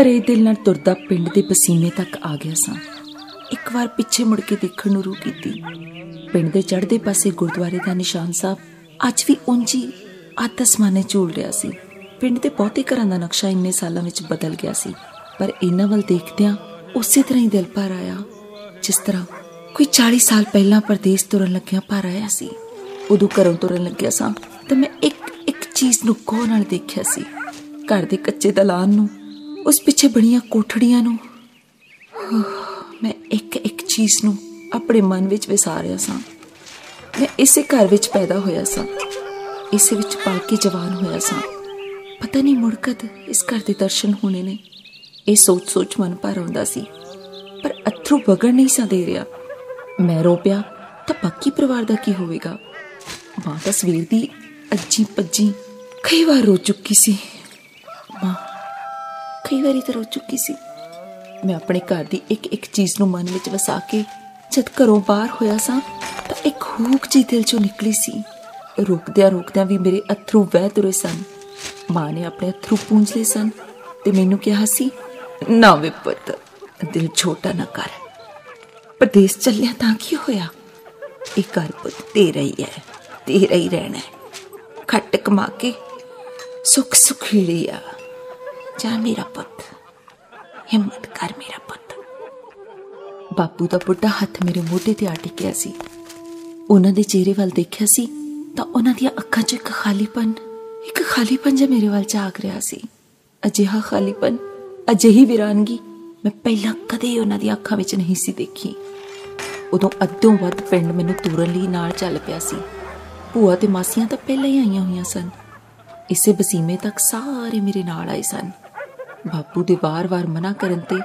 [SPEAKER 2] ਭਰੇ ਦਿਲ ਨਾਲ ਤੁਰਦਾ ਪਿੰਡ ਦੇ ਪਸੀਨੇ ਤੱਕ ਆ ਗਿਆ ਸਾਂ। ਇੱਕ ਵਾਰ ਪਿੱਛੇ ਮੁੜ ਕੇ ਦੇਖਣ ਨੂੰ ਰੂ ਕੀਤੀ। ਪਿੰਡ ਦੇ ਚੜ੍ਹਦੇ ਪਾਸੇ ਗੁਰਦੁਆਰੇ ਦਾ ਨਿਸ਼ਾਨ ਸਾਹਿਬ ਅੱਜ ਵੀ ਉਂਝੀ ਆਤਸਮਾਨੇ ਝੂਲ ਰਿਹਾ ਸੀ। ਪਿੰਡ ਦੇ ਬਹੁਤੇ ਘਰਾਂ ਦਾ ਨਕਸ਼ਾ ਇੰਨੇ ਸਾਲਾਂ ਵਿੱਚ ਬਦਲ ਗਿਆ ਸੀ। ਪਰ ਇਹਨਾਂ ਵੱਲ ਦੇਖਦਿਆਂ ਉਸੇ ਤਰ੍ਹਾਂ ਹੀ ਦਿਲ ਭਰ ਆਇਆ, ਜਿਸ ਤਰ੍ਹਾਂ ਕੋਈ 40 ਸਾਲ ਪਹਿਲਾਂ ਪਰਦੇਸ ਤੁਰਨ ਲੱਗਿਆ ਭਰ ਆਇਆ ਸੀ। ਉਦੋਂ ਘਰੋਂ ਤੁਰਨ ਲੱਗਿਆ ਸਾਂ ਤਾਂ ਮੈਂ ਇੱਕ ਇੱਕ ਚੀਜ਼ ਨੂੰ ਕੋਹ ਨਾਲ ਦੇਖਿਆ ਸੀ। ਘਰ ਦੇ ਕੱਚੇ ਦਲਾਨ ਨੂੰ ਉਸ ਪਿੱਛੇ ਬਣੀਆਂ ਕੋਠੜੀਆਂ ਨੂੰ। ਮੈਂ ਇੱਕ ਇੱਕ ਚੀਜ਼ ਨੂੰ ਆਪਣੇ ਮਨ ਵਿੱਚ ਵਿਸਾਰਿਆ ਸਾਂ। ਮੈਂ ਇਸੇ ਘਰ ਵਿੱਚ ਪੈਦਾ ਹੋਇਆ ਸਾਂ। ਇਸੇ ਵਿੱਚ ਪਲ ਕੇ ਜਵਾਨ ਹੋਇਆ ਸਾਂ। ਪਤਾ ਨਹੀਂ ਮੁੜ ਕਦ ਇਸ ਘਰ ਦੇ ਦਰਸ਼ਨ ਹੋਣੇ ਨੇ। ਇਹ ਸੋਚ ਸੋਚ ਮਨ ਭਰ ਆਉਂਦਾ ਸੀ। ਪਰ ਅਥਰੂ ਵਗਣ ਨਹੀਂ ਸਾ ਦੇ ਰਿਹਾ। ਮੈਂ ਰੋ ਪਿਆ, ਤਾਂ ਬਾਕੀ ਪਰਿਵਾਰ ਦਾ ਕੀ ਹੋਵੇਗਾ? ਮਾਂ ਤਾਂ ਸਵੇਰ ਦੀ ਅੱਜੀ ਪੱਜੀ ਕਈ ਵਾਰ ਰੋ ਚੁੱਕੀ ਸੀ। ਮਾਂ ਕਈ ਵਾਰੀ ਤਾਂ ਰੋ ਚੁੱਕੀ ਸੀ। ਮੈਂ ਆਪਣੇ ਘਰ ਦੀ ਇੱਕ ਇੱਕ ਚੀਜ਼ ਨੂੰ ਮਨ ਵਿੱਚ ਵਸਾ ਕੇ ਜਦ ਘਰੋਂ ਬਾਹਰ ਹੋਇਆ ਸਾਂ, ਤਾਂ ਇੱਕ ਹੂਕ ਜੀ ਦਿਲ ਚੋਂ ਨਿਕਲੀ ਸੀ। ਰੁਕਦਿਆਂ ਰੁਕਦਿਆਂ ਵੀ ਮੇਰੇ ਅਥਰੂ ਵਹਿ ਤੁਰੇ ਸਨ। ਮਾਂ ਨੇ ਆਪਣੇ ਅਥਰੂ ਪੂੰਝ ਲਏ ਸਨ ਤੇ ਮੈਨੂੰ ਕਿਹਾ ਸੀ, ਨਾ ਵੇ ਪੁੱਤ, ਦਿਲ ਛੋਟਾ ਨਾ ਕਰ। ਪ੍ਰਦੇਸ਼ ਚੱਲਿਆ ਤਾਂ ਕੀ ਹੋਇਆ? ਇਹ ਘਰ ਪੁੱਤ ਤੇਰਾ ਹੀ ਹੈ, ਤੇਰਾ ਹੀ ਰਹਿਣਾ ਹੈ। ਖੱਟ ਕਮਾ ਕੇ ਸੁਖ ਸੁਖੀ ਲਿਆ ਜਾ ਮੇਰਾ ਪੁੱਤ। ਹਿੰਮਤ ਕਰ ਮੇਰਾ ਪੁੱਤ। ਬਾਪੂ ਦਾ ਬੁੱਢਾ ਹੱਥ ਮੇਰੇ ਮੋਢੇ ਤੇ ਆ ਟਿਕਿਆ ਸੀ। ਉਹਨਾਂ ਦੇ ਚਿਹਰੇ ਵੱਲ ਦੇਖਿਆ ਸੀ ਤਾਂ ਉਹਨਾਂ ਦੀਆਂ ਅੱਖਾਂ 'ਚ ਇੱਕ ਖਾਲੀਪਨ ਇੱਕ ਖਾਲੀਪਨ ਜਿਹਾ ਮੇਰੇ ਵੱਲ ਝਾਕ ਰਿਹਾ ਸੀ। ਅਜਿਹਾ ਖਾਲੀਪਨ, ਅਜਿਹੀ ਵਿਰਾਨਗੀ ਮੈਂ ਪਹਿਲਾਂ ਕਦੇ ਉਹਨਾਂ ਦੀਆਂ ਅੱਖਾਂ ਵਿੱਚ ਨਹੀਂ ਸੀ ਦੇਖੀ। ਉਦੋਂ ਅੱਧੋਂ ਵੱਧ ਪਿੰਡ ਮੈਨੂੰ ਤੁਰਨ ਲਈ ਨਾਲ ਚੱਲ ਪਿਆ ਸੀ। ਭੂਆ ਤੇ ਮਾਸੀਆਂ ਤਾਂ ਪਹਿਲਾਂ ਹੀ ਆਈਆਂ ਹੋਈਆਂ ਸਨ। ਇਸੇ ਬਸੀਮੇ ਤੱਕ ਸਾਰੇ ਮੇਰੇ ਨਾਲ ਆਏ ਸਨ। ਬਾਪੂ ਦੇ ਵਾਰ-ਵਾਰ ਮਨਾ ਕਰਨ ਤੇ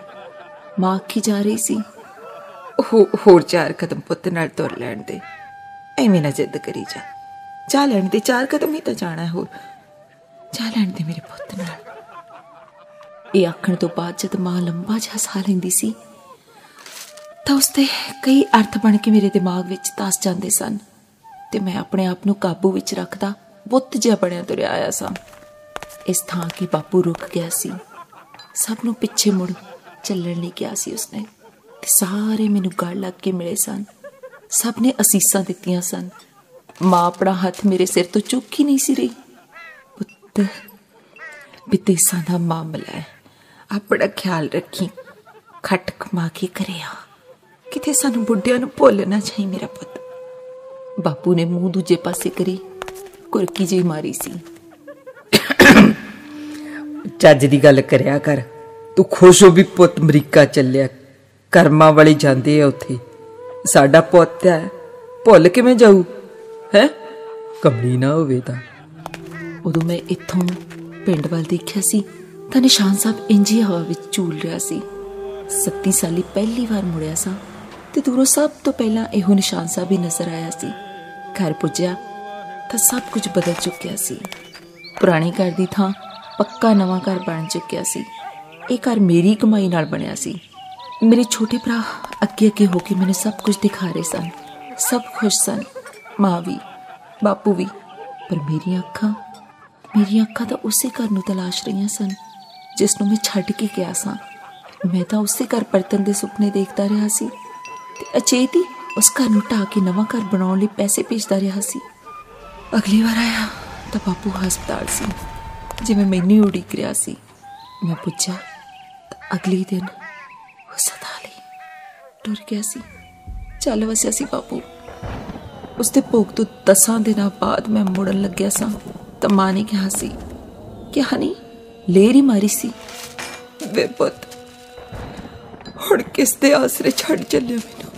[SPEAKER 2] ਮਾਂ ਕੀ ਜਾ ਰਹੀ ਸੀ ਉਹ ਹੋਰ ਚਾਰ ਕਦਮ ਪੁੱਤ ਨਾਲ ਤੁਰ ਲੈਣ ਦੇ। ਐਵੇਂ ਨਾ ਜਿੱਦ ਕਰੀ ਜਾ। ਜਾ ਲੈਣ ਦੇ, ਚਾਰ ਕਦਮ ਹੀ ਤਾਂ ਜਾਣਾ ਹੋਰ। ਜਾ ਲੈਣ ਦੇ ਮੇਰੇ ਪੁੱਤ ਨਾਲ। ਇਹ ਆਖਣ ਤੋਂ ਬਾਅਦ ਜਦ ਮਾਂ ਲੰਬਾ ਜਿਹਾ ਸਾਹ ਲੈਂਦੀ ਸੀ, ਤਾਂ ਉਸਦੇ ਕਈ ਅਰਥ ਬਣ ਕੇ ਮੇਰੇ ਦਿਮਾਗ ਵਿੱਚ ਤਾਸ ਜਾਂਦੇ ਸਨ ਤੇ ਮੈਂ ਆਪਣੇ ਆਪ ਨੂੰ ਕਾਬੂ ਵਿੱਚ ਰੱਖਦਾ, ਬੁੱਤ ਜਿਹਾ ਬਣਿਆ ਤੁਰਿਆ ਆਇਆ ਸਾਂ। ਇਸ ਥਾਂ ਕੀ ਬਾਪੂ ਰੁਕ ਗਿਆ ਸੀ। ਸਭ ਨੂੰ ਪਿੱਛੇ ਮੁੜ ਚੱਲਣ ਲਈ ਕਿਹਾ ਸੀ ਉਸਨੇ ਤੇ ਸਾਰੇ ਮੈਨੂੰ ਗੜ ਲੱਗ ਕੇ ਮਿਲੇ ਸਨ। ਸਭ ਨੇ ਅਸੀਸਾਂ ਦਿੱਤੀਆਂ ਸਨ। ਮਾਂ ਆਪਣਾ ਹੱਥ ਮੇਰੇ ਸਿਰ ਤੋਂ ਚੁੱਕ ਹੀ ਨਹੀਂ ਸੀ ਰਹੀ। ਪੁੱਤ ਬਿਤੇਸਾਂ ਦਾ ਮਾਮਲਾ ਹੈ। ਆਪਣਾ ਖਿਆਲ ਰੱਖੀ, ਖਟ ਕਮਾ ਕੇ ਕਰਿਆ ਕਿਤੇ ਸਾਨੂੰ ਬੁੱਢਿਆਂ ਨੂੰ ਭੁੱਲ ਨਾ ਚਾਹੀ ਮੇਰਾ ਪੁੱਤ। ਬਾਪੂ ਨੇ ਮੂੰਹ ਦੂਜੇ ਪਾਸੇ ਕਰੀ, ਕੁਰਕੀ ਜਿਹੀ ਮਾਰੀ ਸੀ।
[SPEAKER 3] ਚੱਜ ਦੀ ਗੱਲ ਕਰਿਆ ਕਰ। ਤੂੰ ਖੁਸ਼ ਹੋ ਵੀ ਪੁੱਤ ਅਮਰੀਕਾ ਚੱਲਿਆ। ਕਰਮਾਂ ਵਾਲੇ ਜਾਂਦੇ ਆ ਉੱਥੇ। ਸਾਡਾ ਪੁੱਤ ਹੈ। ਭੁੱਲ ਕਿਵੇਂ ਜਾਊ? ਹੈ? ਕਮਲੀ ਨਾ ਹੋਵੇ ਤਾਂ।
[SPEAKER 2] ਉਦੋਂ ਮੈਂ ਇੱਥੋਂ ਪਿੰਡ ਵੱਲ ਦੇਖਿਆ ਸੀ, ਤਾਂ ਨਿਸ਼ਾਨ ਸਾਹਿਬ ਇੰਜੀ ਹਵਾ ਵਿੱਚ ਝੂਲ ਰਿਹਾ ਸੀ। 37 ਸਾਲੀ ਪਹਿਲੀ ਵਾਰ ਮੁੜਿਆ ਸਾਂ, ਤੇ ਦੂਰੋਂ ਸਭ ਤੋਂ ਪਹਿਲਾਂ ਇਹੋ ਨਿਸ਼ਾਨ ਸਾਹਿਬ ਹੀ ਨਜ਼ਰ ਆਇਆ ਸੀ। ਘਰ ਪੁੱਜਿਆ, ਤਾਂ ਸਭ ਕੁਝ ਬਦਲ ਚੁੱਕਿਆ ਸੀ। ਪੁਰਾਣੇ ਘਰ ਦੀ ਥਾਂ ਪੱਕਾ ਨਵਾਂ ਘਰ ਬਣ ਚੁੱਕਿਆ ਸੀ। ਇਹ ਘਰ ਮੇਰੀ ਕਮਾਈ ਨਾਲ ਬਣਿਆ ਸੀ। ਮੇਰੇ ਛੋਟੇ ਭਰਾ ਅੱਗੇ ਅੱਗੇ ਹੋ ਕੇ ਮੈਨੂੰ ਸਭ ਕੁਝ ਦਿਖਾ ਰਹੇ ਸਨ। ਸਭ ਖੁਸ਼ ਸਨ। ਮਾਂ ਵੀ, ਬਾਪੂ ਵੀ। ਪਰ ਮੇਰੀਆਂ ਅੱਖਾਂ ਮੇਰੀਆਂ ਅੱਖਾਂ ਤਾਂ ਉਸੇ ਘਰ ਨੂੰ ਤਲਾਸ਼ ਰਹੀਆਂ ਸਨ, ਜਿਸ ਨੂੰ ਮੈਂ ਛੱਡ ਕੇ ਗਿਆ ਸਾਂ। ਮੈਂ ਤਾਂ ਉਸੇ ਘਰ ਪਰਤਨ ਦੇ ਸੁਪਨੇ ਦੇਖਦਾ ਰਿਹਾ ਸੀ ਤੇ ਅਚੇਤੀ ਉਸ ਘਰ ਨੂੰ ਢਾ ਕੇ ਨਵਾਂ ਘਰ ਬਣਾਉਣ ਲਈ ਪੈਸੇ ਭੇਜਦਾ ਰਿਹਾ ਸੀ। ਅਗਲੀ ਵਾਰ ਆਇਆ ਤਾਂ ਬਾਪੂ ਹਸਪਤਾਲ ਸੀ। ਜਿਵੇਂ ਮੈਨੂੰ ਉਡੀਕ ਰਿਹਾ ਸੀ। ਮੈਂ ਪੁੱਛਿਆ, ਤਾਂ ਅਗਲੀ ਦਿਨ ਉਹ ਸਦਾ ਲਈ ਟੁਰ ਗਿਆ ਸੀ। ਚੱਲ ਵਸਿਆ ਸੀ ਬਾਪੂ। ਉਸ ਦੇ ਭੋਗ ਤੋਂ ਦਸਾਂ ਦਿਨਾਂ ਬਾਅਦ ਮੈਂ ਮੁੜਨ ਲੱਗਿਆ ਸਾਂ। ਤਾਂ ਮਾਂ ਨੇ ਕਿਹਾ ਸੀ ਕਿ, ਹਨੀ, ਲੇਰੀ ਮਾਰੀ ਸੀ। ਵੇ ਪੁੱਤ,
[SPEAKER 3] ਹੁਣ ਕਿਸ ਦੇ ਆਸਰੇ ਛੱਡ ਚੱਲਿਆ ਮੈਨੂੰ?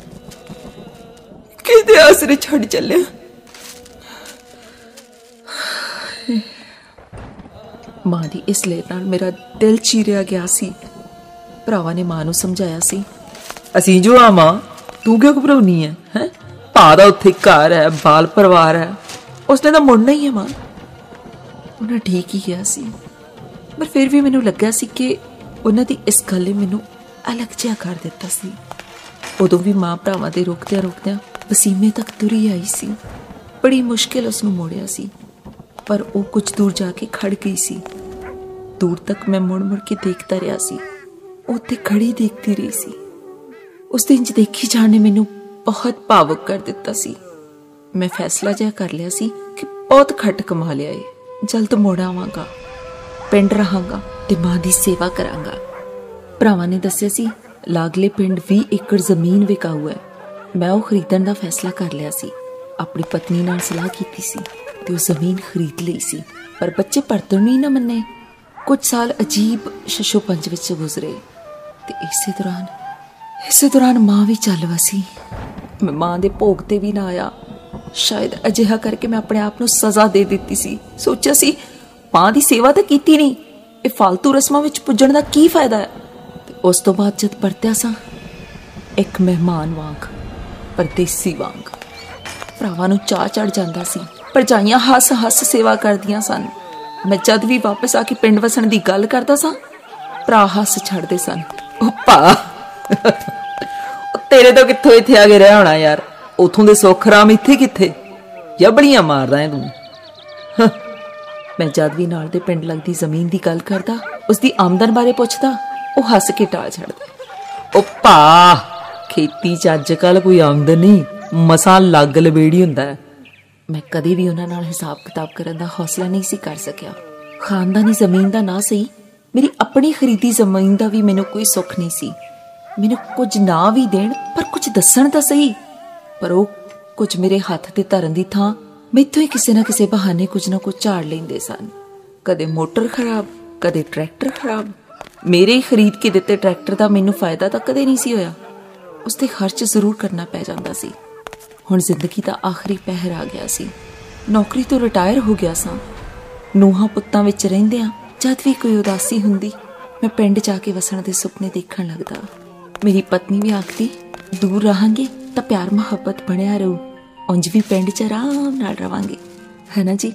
[SPEAKER 3] ਕਿਹਦੇ ਆਸਰੇ ਛੱਡ ਚੱਲਿਆ?
[SPEAKER 2] ਮਾਂ ਦੀ ਇਸ ਲੇਟ ਨਾਲ ਮੇਰਾ ਦਿਲ ਚੀਰਿਆ ਗਿਆ ਸੀ। ਭਰਾਵਾਂ ਨੇ ਮਾਂ ਨੂੰ ਸਮਝਾਇਆ ਸੀ,
[SPEAKER 3] ਅਸੀਂ ਜੋ ਆ ਮਾਂ, ਤੂੰ ਕਿਉਂ ਘਬਰਾਉਣੀ ਹੈ ਹੈ? ਭਾ ਦਾ ਉੱਥੇ ਘਰ ਹੈ ਬਾਲ ਪਰਿਵਾਰ ਹੈ
[SPEAKER 2] ਉਸਨੇ ਤਾਂ ਮੁੜਨਾ ਹੀ ਹੈ ਮਾਂ। ਉਹਨਾਂ ਠੀਕ ਹੀ ਕਿਹਾ ਸੀ। ਪਰ ਫਿਰ ਵੀ ਮੈਨੂੰ ਲੱਗਾ ਸੀ ਕਿ ਉਹਨਾਂ ਦੀ ਇਸ ਗੱਲ ਨੇ ਮੈਨੂੰ ਅਲੱਗ ਜਿਹਾ ਕਰ ਦਿੱਤਾ ਸੀ। ਉਦੋਂ ਵੀ ਮਾਂ ਭਰਾਵਾਂ ਦੇ ਰੁਕਦਿਆਂ ਰੁਕਦਿਆਂ ਵਸੀਮੇ ਤੱਕ ਤੁਰੀ ਆਈ ਸੀ। ਬੜੀ ਮੁਸ਼ਕਿਲ ਉਸ ਨੂੰ ਮੋੜਿਆ ਸੀ। ਪਰ ਉਹ ਕੁਝ ਦੂਰ ਜਾ ਕੇ ਖੜ ਗਈ ਸੀ। ਦੂਰ ਤੱਕ ਮੈਂ ਮੁੜ ਮੁੜ ਕੇ ਦੇਖਦਾ ਰਿਹਾ ਸੀ। ਉਹ ਉੱਥੇ ਖੜੀ ਦੇਖਦੀ ਰਹੀ ਸੀ। ਉਸ ਦਿਨ ਚ ਦੇਖੀ ਜਾਣ ਨੇ ਮੈਨੂੰ ਬਹੁਤ ਭਾਵੁਕ ਕਰ ਦਿੱਤਾ ਸੀ। ਮੈਂ ਫੈਸਲਾ ਜਿਹਾ ਕਰ ਲਿਆ ਸੀ ਕਿ ਬਹੁਤ ਖੱਟ ਕਮਾ ਲਿਆ ਏ। ਜਲਦ ਮੁੜ ਆਵਾਂਗਾ, ਪਿੰਡ ਰਹਾਂਗਾ ਤੇ ਮਾਂ ਦੀ ਸੇਵਾ ਕਰਾਂਗਾ। ਭਰਾਵਾਂ ਨੇ ਦੱਸਿਆ ਸੀ, ਲਾਗਲੇ ਪਿੰਡ 20 ਏਕੜ ਜ਼ਮੀਨ ਵਿਕਾਊ ਹੈ। ਮੈਂ ਉਹ ਖਰੀਦਣ ਦਾ ਫੈਸਲਾ ਕਰ ਲਿਆ ਸੀ। ਆਪਣੀ ਪਤਨੀ ਨਾਲ ਸਲਾਹ ਕੀਤੀ ਸੀ ਤੇ ਉਹ ਜ਼ਮੀਨ ਖਰੀਦ ਲਈ ਸੀ। ਪਰ ਬੱਚੇ ਪਰਤਣ ਨਹੀਂ ਨਾ ਮੰਨੇ। ਕੁਝ ਸਾਲ ਅਜੀਬ ਸ਼ਸ਼ੋ ਪੰਜ ਵਿੱਚ ਗੁਜ਼ਰੇ ਤੇ ਇਸੇ ਦੌਰਾਨ ਇਸੇ ਦੌਰਾਨ ਮਾਂ ਵੀ ਚੱਲ ਵਸੀ। ਮੈਂ ਮਾਂ ਦੇ ਭੋਗ ਤੇ ਵੀ ਨਾ ਆਇਆ। ਸ਼ਾਇਦ ਅਜਿਹਾ ਕਰਕੇ ਮੈਂ ਆਪਣੇ ਆਪ ਨੂੰ ਸਜ਼ਾ ਦੇ ਦਿੱਤੀ ਸੀ। ਸੋਚਿਆ ਸੀ, ਮਾਂ ਦੀ ਸੇਵਾ ਤਾਂ ਕੀਤੀ ਨਹੀਂ। ਇਹ ਫालतू ਰਸਮਾਂ ਵਿੱਚ ਪੁੱਜਣ ਦਾ ਕੀ ਫਾਇਦਾ ਹੈ? ਤੇ ਉਸ ਤੋਂ ਬਾਅਦ ਜਦ ਪਰਤਿਆ ਸਾਂ, ਇੱਕ ਮਹਿਮਾਨ ਵਾਂਗ, ਪਰਦੇਸੀ ਵਾਂਗ। ਭਰਾਵਾਂ ਨੂੰ ਚਾਹ ਚੜ ਜਾਂਦਾ ਸੀ। ਪਰਜਾਈਆਂ ਹੱਸ ਹੱਸ ਸੇਵਾ ਕਰਦੀਆਂ ਸਨ। ਮੈਂ ਜਦ ਵੀ ਵਾਪਸ ਆ ਕੇ ਪਿੰਡ ਵਸਣ ਦੀ ਗੱਲ ਕਰਦਾ ਸਾਂ, ਭਰਾ ਹੱਸ ਛੱਡਦੇ ਸਨ।
[SPEAKER 3] ਉਹ ਭਾ ਉਹ ਤੇਰੇ ਤੋਂ ਕਿੱਥੋਂ ਇੱਥੇ ਆ ਕੇ ਰਹਿ ਹੋਣਾ ਯਾਰ? ਉਥੋਂ ਦੇ ਸੁਖਰਾਮ ਇੱਥੇ ਕਿੱਥੇ? ਜਬੜੀਆਂ ਮਾਰਦਾ ਹੈ ਤੂੰ।
[SPEAKER 2] ਮੈਂ ਜਦ ਵੀ ਨਾਲ ਦੇ ਪਿੰਡ ਲੱਗਦੀ ਜ਼ਮੀਨ ਦੀ ਗੱਲ ਕਰਦਾ ਉਸ ਦੀ ਆਮਦਨ ਬਾਰੇ ਪੁੱਛਦਾ, ਉਹ ਹੱਸ ਕੇ ਟਾਲ ਛੱਡਦਾ।
[SPEAKER 3] ਉਹ ਭਾ ਖੇਤੀ ਚ ਅੱਜ ਕੱਲ ਕੋਈ ਆਮਦਨ ਨਹੀਂ, ਮਸਾਂ ਲੱਗ ਲਬੇੜੀ ਹੁੰਦਾ। ਹੈ
[SPEAKER 2] ਮੈਂ ਕਦੇ ਵੀ ਉਹਨਾਂ ਨਾਲ ਹਿਸਾਬ ਕਿਤਾਬ ਕਰਨ ਦਾ ਹੌਸਲਾ ਨਹੀਂ ਸੀ ਕਰ ਸਕਿਆ। ਖਾਨਦਾਨੀ ਜ਼ਮੀਨ ਦਾ ਨਾ ਸਹੀ? ਮੇਰੀ ਆਪਣੀ ਖਰੀਦੀ ਜ਼ਮੀਨ ਦਾ ਵੀ ਮੈਨੂੰ ਕੋਈ ਸੁੱਖ ਨਹੀਂ ਸੀ। ਮੈਨੂੰ ਕੁਝ ਨਾ ਵੀ ਦੇਣ, ਪਰ ਕੁਝ ਦੱਸਣ ਤਾਂ ਸਹੀ। ਪਰ ਉਹ ਕੁਝ ਮੇਰੇ ਹੱਥ ਤੇ ਧਰਨ ਦੀ ਥਾਂ ਮੈਥੋਂ ਹੀ ਕਿਸੇ ਨਾ ਕਿਸੇ ਬਹਾਨੇ ਕੁਝ ਨਾ ਕੁਝ ਝਾੜ ਲੈਂਦੇ ਸਨ। ਕਦੇ ਮੋਟਰ ਖਰਾਬ, ਕਦੇ ਟਰੈਕਟਰ ਖਰਾਬ। ਮੇਰੇ ਹੀ ਖਰੀਦ ਕੇ ਦਿੱਤੇ ਟਰੈਕਟਰ ਦਾ ਮੈਨੂੰ ਫਾਇਦਾ ਤਾਂ ਕਦੇ ਨਹੀਂ ਸੀ ਹੋਇਆ। ਉਸ ਤੇ ਖਰਚ ਜ਼ਰੂਰ ਕਰਨਾ ਪੈ ਜਾਂਦਾ ਸੀ। ਹੁਣ ਜ਼ਿੰਦਗੀ ਦਾ ਆਖਰੀ ਪਹਿਰ ਆ ਗਿਆ ਸੀ। ਨੌਕਰੀ ਤੋਂ ਰਿਟਾਇਰ ਹੋ ਗਿਆ ਸਾਂ। ਨੂਹਾਂ ਪੁੱਤਾਂ ਵਿੱਚ ਰਹਿੰਦਿਆਂ ਜਦ ਵੀ ਕੋਈ ਉਦਾਸੀ ਹੁੰਦੀ, ਮੈਂ ਪਿੰਡ ਜਾ ਕੇ ਵਸਣ ਦੇ ਸੁਪਨੇ ਦੇਖਣ ਲੱਗਦਾ। ਮੇਰੀ ਪਤਨੀ ਵੀ ਆਖਦੀ, ਦੂਰ ਰਹਾਂਗੇ ਤਾਂ ਪਿਆਰ ਮੁਹੱਬਤ ਬਣਿਆ ਰਹੂ। ਉਂਝ ਵੀ ਪਿੰਡ 'ਚ ਆਰਾਮ ਨਾਲ ਰਵਾਂਗੇ। ਹੈ ਨਾ ਜੀ?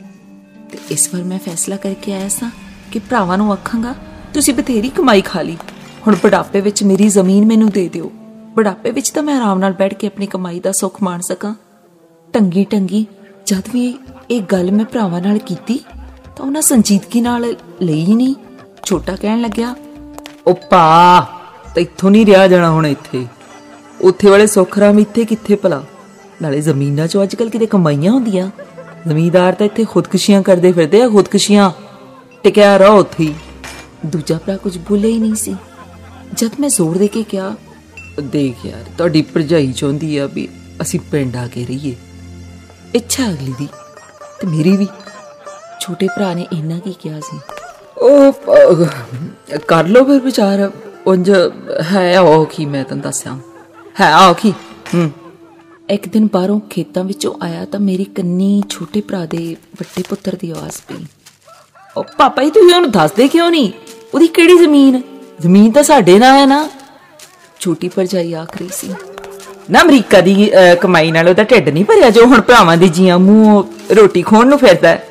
[SPEAKER 2] ਤੇ ਇਸ ਵਾਰ ਮੈਂ ਫੈਸਲਾ ਕਰਕੇ ਆਇਆ ਸਾਂ ਕਿ ਭਰਾਵਾਂ ਨੂੰ ਆਖਾਂਗਾ, ਤੁਸੀਂ ਬਥੇਰੀ ਕਮਾਈ ਖਾ ਲਈ। ਹੁਣ ਬੁਢਾਪੇ ਵਿੱਚ ਮੇਰੀ ਜ਼ਮੀਨ ਮੈਨੂੰ ਦੇ ਦਿਓ। ਬੁਢਾਪੇ ਵਿੱਚ ਤਾਂ ਮੈਂ ਆਰਾਮ ਨਾਲ ਬੈਠ ਕੇ ਆਪਣੀ ਕਮਾਈ ਦਾ ਸੁੱਖ ਮਾਣ ਸਕਾਂ। ਟੰਗੀ ਟੰਗੀ, ਜਦ ਵੀ ਇਹ ਗੱਲ ਮੈਂ ਭਰਾਵਾਂ ਨਾਲ ਕੀਤੀ, ਤਾਂ ਉਹਨਾਂ ਸੰਜੀਦਗੀ ਨਾਲ ਲਈ ਹੀ ਨਹੀਂ। ਛੋਟਾ ਕਹਿਣ ਲੱਗਿਆ
[SPEAKER 3] ਉਹ ਭਾ ਤੈਥੋਂ ਨਹੀਂ ਰਿਹਾ ਜਾਣਾ ਹੁਣ ਇੱਥੇ। ਉੱਥੇ ਵਾਲੇ ਸੁਖਰਾਮ ਇੱਥੇ ਕਿੱਥੇ ਭਲਾ? ਨਾਲੇ ਜ਼ਮੀਨਾਂ 'ਚੋਂ ਅੱਜਕੱਲ ਕਿਤੇ ਕਮਾਈਆਂ ਹੁੰਦੀਆਂ। ਜ਼ਮੀਂਦਾਰ ਤਾਂ ਇੱਥੇ ਖੁਦਕੁਸ਼ੀਆਂ ਕਰਦੇ ਫਿਰਦੇ ਆ, ਖੁਦਕੁਸ਼ੀਆਂ। ਟਿਕਿਆ ਰਹੋ ਉੱਥੇ ਹੀ।
[SPEAKER 2] ਦੂਜਾ ਭਰਾ ਕੁਝ ਬੋਲੇ ਹੀ ਨਹੀਂ ਸੀ। ਜਦ ਮੈਂ ਜ਼ੋਰ ਦੇ ਕੇ ਕਿਹਾ
[SPEAKER 3] ਦੇਖ ਯਾਰ ਤੁਹਾਡੀ ਭਰਜਾਈ ਚਾਹੁੰਦੀ ਆ ਵੀ ਅਸੀਂ ਪਿੰਡ ਆ ਕੇ ਰਹੀਏ।
[SPEAKER 2] ਇੱਛਾ ਅਗਲੀ ਦੀ ਤੇ ਮੇਰੀ ਵੀ। ਛੋਟੇ ਭਰਾ ਨੇ ਇੰਨਾ ਕੀ ਕਿਹਾ ਸੀ?
[SPEAKER 3] ਉਹ ਕਰ ਲੋ ਫਿਰ ਵਿਚਾਰ। ਉਂਝ ਹੈ ਔਖੀ ਮੈਂ ਤੈਨੂੰ ਦੱਸਿਆ ਹੈ ਔਖੀ ਹੂੰ।
[SPEAKER 2] ਇੱਕ ਦਿਨ ਬਾਹਰੋਂ ਖੇਤਾਂ ਵਿੱਚੋਂ ਆਇਆ ਤਾਂ ਮੇਰੀ ਕੰਨੀ ਛੋਟੇ ਭਰਾ ਦੇ ਵੱਡੇ ਪੁੱਤਰ ਦੀ ਆਵਾਜ਼ ਪਈ।
[SPEAKER 3] ਉਹ ਪਾਪਾ ਜੀ ਤੁਸੀਂ ਉਹਨੂੰ ਦੱਸਦੇ ਕਿਉਂ ਨਹੀਂ? ਉਹਦੀ ਕਿਹੜੀ ਜ਼ਮੀਨ? ਜ਼ਮੀਨ ਤਾਂ ਸਾਡੇ ਨਾਲ ਹੈ ਨਾ।
[SPEAKER 2] ਛੋਟੀ ਭਰਜਾਈ ਆਖ ਰਹੀ ਸੀ।
[SPEAKER 3] ਨਾ ਅਮਰੀਕਾ ਦੀ ਅਹ, ਕਮਾਈ ਨਾਲ ਉਹਦਾ ਢਿੱਡ ਨਹੀਂ ਭਰਿਆ ਜੋ ਹੁਣ ਭਰਾਵਾਂ ਦੇ ਜੀਆਂ ਮੂੰਹ ਰੋਟੀ ਖਾਣ ਨੂੰ ਫਿਰਦਾ ਹੈ।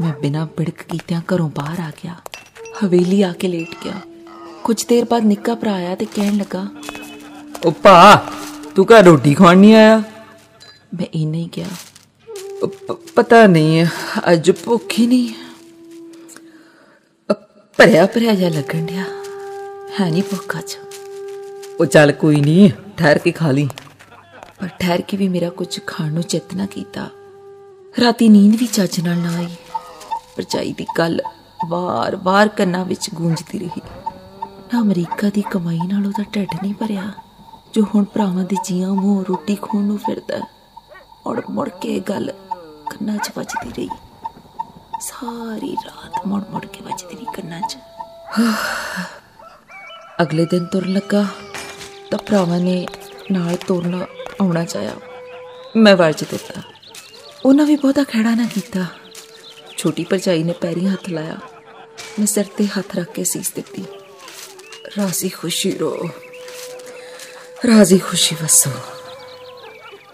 [SPEAKER 2] ਮੈਂ ਬਿਨਾਂ ਬਿੜਕ ਕੀਤਿਆਂ ਘਰੋਂ ਬਾਹਰ ਆ ਗਿਆ। ਹਵੇਲੀ ਆ ਕੇ ਲੇਟ ਗਿਆ। ਕੁਝ ਦੇਰ ਬਾਅਦ ਨਿੱਕਾ ਭਰਾ ਆਇਆ ਤੇ ਕਹਿਣ ਲੱਗਾ
[SPEAKER 3] ਉਹ ਭਾ ਤੂੰ ਘਰ ਰੋਟੀ ਖਾਣ ਨਹੀਂ ਆਇਆ?
[SPEAKER 2] ਮੈਂ ਇੰਨਾ ਹੀ ਕਿਹਾ।
[SPEAKER 3] ਉਹ ਪ- ਪਤਾ ਨਹੀਂ ਅੱਜ ਭੁੱਖ ਹੀ ਨਹੀਂ।
[SPEAKER 2] ਭਰਿਆ ਭਰਿਆ ਜਿਹਾ ਲੱਗਣ ਡਿਆ। ਹੈ ਨਹੀਂ ਭੁੱਖ ਅੱਜ।
[SPEAKER 3] ਉਹ ਚੱਲ ਕੋਈ ਨਹੀਂ ਠਹਿਰ ਕੇ ਖਾ ਲਈ।
[SPEAKER 2] ਪਰ ਠਹਿਰ ਕੇ ਵੀ ਮੇਰਾ ਕੁਝ ਖਾਣ ਨੂੰ ਚਿੱਤ ਨਾ ਕੀਤਾ। ਰਾਤੀ ਨੀਂਦ ਵੀ ਚੱਜ ਨਾਲ ਨਾ ਆਈ। ਪਰਚਾਈ ਦੀ ਗੱਲ ਵਾਰ-ਵਾਰ ਕੰਨਾਂ ਵਿੱਚ ਗੂੰਜਦੀ ਰਹੀ। ਨਾ ਅਮਰੀਕਾ ਦੀ ਕਮਾਈ ਨਾਲ ਉਹਦਾ ਢਿੱਡ ਨਹੀਂ ਭਰਿਆ ਜੋ ਹੁਣ ਭਰਾਵਾਂ ਦੇ ਜੀਆਂ ਮੂੰਹ ਰੋਟੀ ਖਾਣ ਨੂੰ ਫਿਰਦਾ ਔਰ ਮੁੜ ਕੇ ਗੱਲ ਕੰਨਾਂ 'ਚ ਵੱਜਦੀ ਰਹੀ। ਸਾਰੀ ਰਾਤ ਮੁੜ ਮੁੜ ਕੇ ਵੱਜਦੀ ਰਹੀ ਕੰਨਾਂ 'ਚ। ਅਗਲੇ ਦਿਨ ਤੁਰ ਲੱਗਾ। ਤਾਂ ਭਰਾਵਾਂ ਨੇ ਨਾਲ ਤੋਰਨਾ ਆਉਣਾ ਚਾਹਿਆ। ਮੈਂ ਵਰਜ ਦਿੱਤਾ। ਉਹਨਾਂ ਵੀ ਬਹੁਤਾ ਖੜਾ ਨਾ ਕੀਤਾ। ਛੋਟੀ ਭਰਜਾਈ ਨੇ ਪੈਰੀ ਹੱਥ ਲਾਇਆ। ਮੈਂ ਸਿਰ ਤੇ ਹੱਥ ਰੱਖ ਕੇ ਸੀਸ ਦਿੱਤੀ। ਰਾਜ਼ੀ ਖੁਸ਼ੀ ਰੋ। ਰਾਜ਼ੀ ਖੁਸ਼ੀ ਵਸੋ।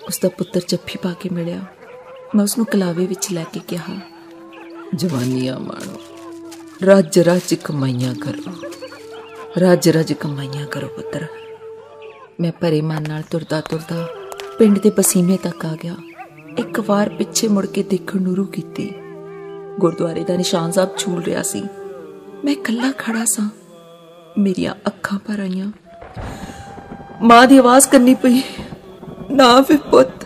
[SPEAKER 2] ਉਸ ਦਾ ਪੁੱਤਰ ਜੱਫੀ ਪਾ ਕੇ ਮਿਲਿਆ। ਮੈਂ ਉਸ ਨੂੰ ਕਲਾਵੇ ਵਿੱਚ ਲੈ ਕੇ ਕਿਹਾ, ਜਵਾਨੀਆਂ ਮਾਣੋ ਰੱਜ ਰੱਜ ਕਮਾਈਆਂ ਕਰੋ। ਰੱਜ ਰੱਜ ਕਮਾਈਆਂ ਕਰੋ ਪੁੱਤਰ। ਮੈਂ ਭਰੇ ਮਨ ਨਾਲ ਤੁਰਦਾ ਤੁਰਦਾ ਪਿੰਡ ਦੇ ਪਸੀਨੇ ਤੱਕ ਆ ਗਿਆ। ਇੱਕ ਵਾਰ ਪਿੱਛੇ ਮੁੜ ਕੇ ਦੇਖਣ ਨੂੰ ਰੂ ਕੀਤੀ। ਗੁਰਦੁਆਰੇ ਦਾ ਨਿਸ਼ਾਨ ਸਾਹਿਬ ਝੂਲ ਰਿਹਾ ਸੀ। ਮੈਂ ਇਕੱਲਾ ਖੜਾ ਸਾਂ। ਮੇਰੀਆਂ ਅੱਖਾਂ ਭਰ ਆਈਆਂ। ਮਾਂ ਦੀ ਆਵਾਜ਼ ਕਰਨੀ ਪਈ, ਨਾ ਵੀ ਪੁੱਤ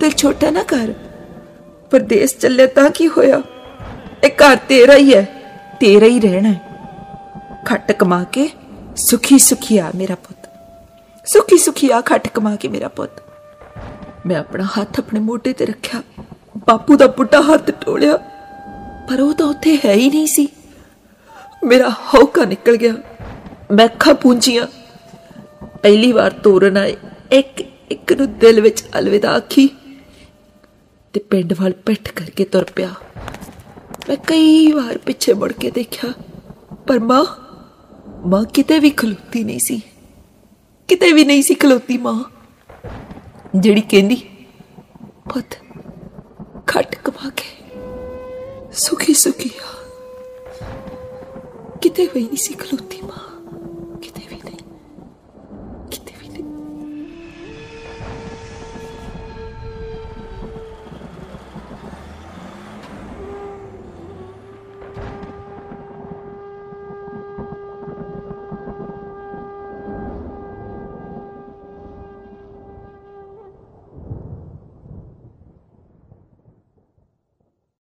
[SPEAKER 2] ਤੇ ਛੋਟਾ ਨਾ ਕਰ ਪਰਦੇਸ ਚੱਲੇ ਤਾਂ ਕੀ ਹੋਇਆ? ਇਹ ਘਰ ਤੇਰਾ ਹੀ ਹੈ, ਤੇਰਾ ਹੀ ਰਹਿਣਾ ਹੈ। ਖੱਟ ਕਮਾ ਕੇ ਸੁਖੀ ਸੁਖੀ ਆ ਮੇਰਾ ਪੁੱਤ। ਸੁਖੀ ਸੁਖੀ ਆ ਖੱਟ ਕਮਾ ਕੇ ਮੇਰਾ ਪੁੱਤ। ਮੈਂ ਆਪਣਾ ਹੱਥ ਆਪਣੇ ਮੋਢੇ ਤੇ ਰੱਖਿਆ। ਬਾਪੂ ਦਾ ਪੁੱਟਾ ਹੱਥ ਟੋਲਿਆ ਪਰ ਉਹ ਤਾਂ ਉੱਥੇ ਹੈ ਹੀ ਨਹੀਂ ਸੀ। ਮੇਰਾ ਹੌਕਾ ਨਿਕਲ ਗਿਆ। ਮੈਂ ਅੱਖਾਂ ਪੂੰਝੀਆਂ। ਪਹਿਲੀ ਵਾਰ ਤੋਰਨ ਆਏ। ਇੱਕ ਇੱਕ ਨੂੰ ਦਿਲ ਵਿੱਚ ਅਲਵਿਦਾ ਆਖੀ। ਤੇ ਪਿੰਡ ਵੱਲ ਪਿੱਠ ਕਰਕੇ ਤੁਰ ਪਿਆ। ਮੈਂ ਕਈ ਵਾਰ ਪਿੱਛੇ ਮੁੜ ਕੇ ਦੇਖਿਆ। ਪਰ ਮਾਂ ਮਾਂ ਕਿਤੇ ਵੀ ਖਲੋਤੀ ਨਹੀਂ ਸੀ। ਕਿਤੇ ਵੀ ਨਹੀਂ ਸੀ ਖਲੋਤੀ ਮਾਂ। ਜਿਹੜੀ ਕਹਿੰਦੀ, ਪੁੱਤ, ਖੱਟ ਕਮਾ ਕੇ ਸੁਖੀ ਸੁਖੀ ਆ। ਕਿਤੇ ਵੀ ਨਹੀਂ ਸੀ ਖਲੋਤੀ ਮਾਂ।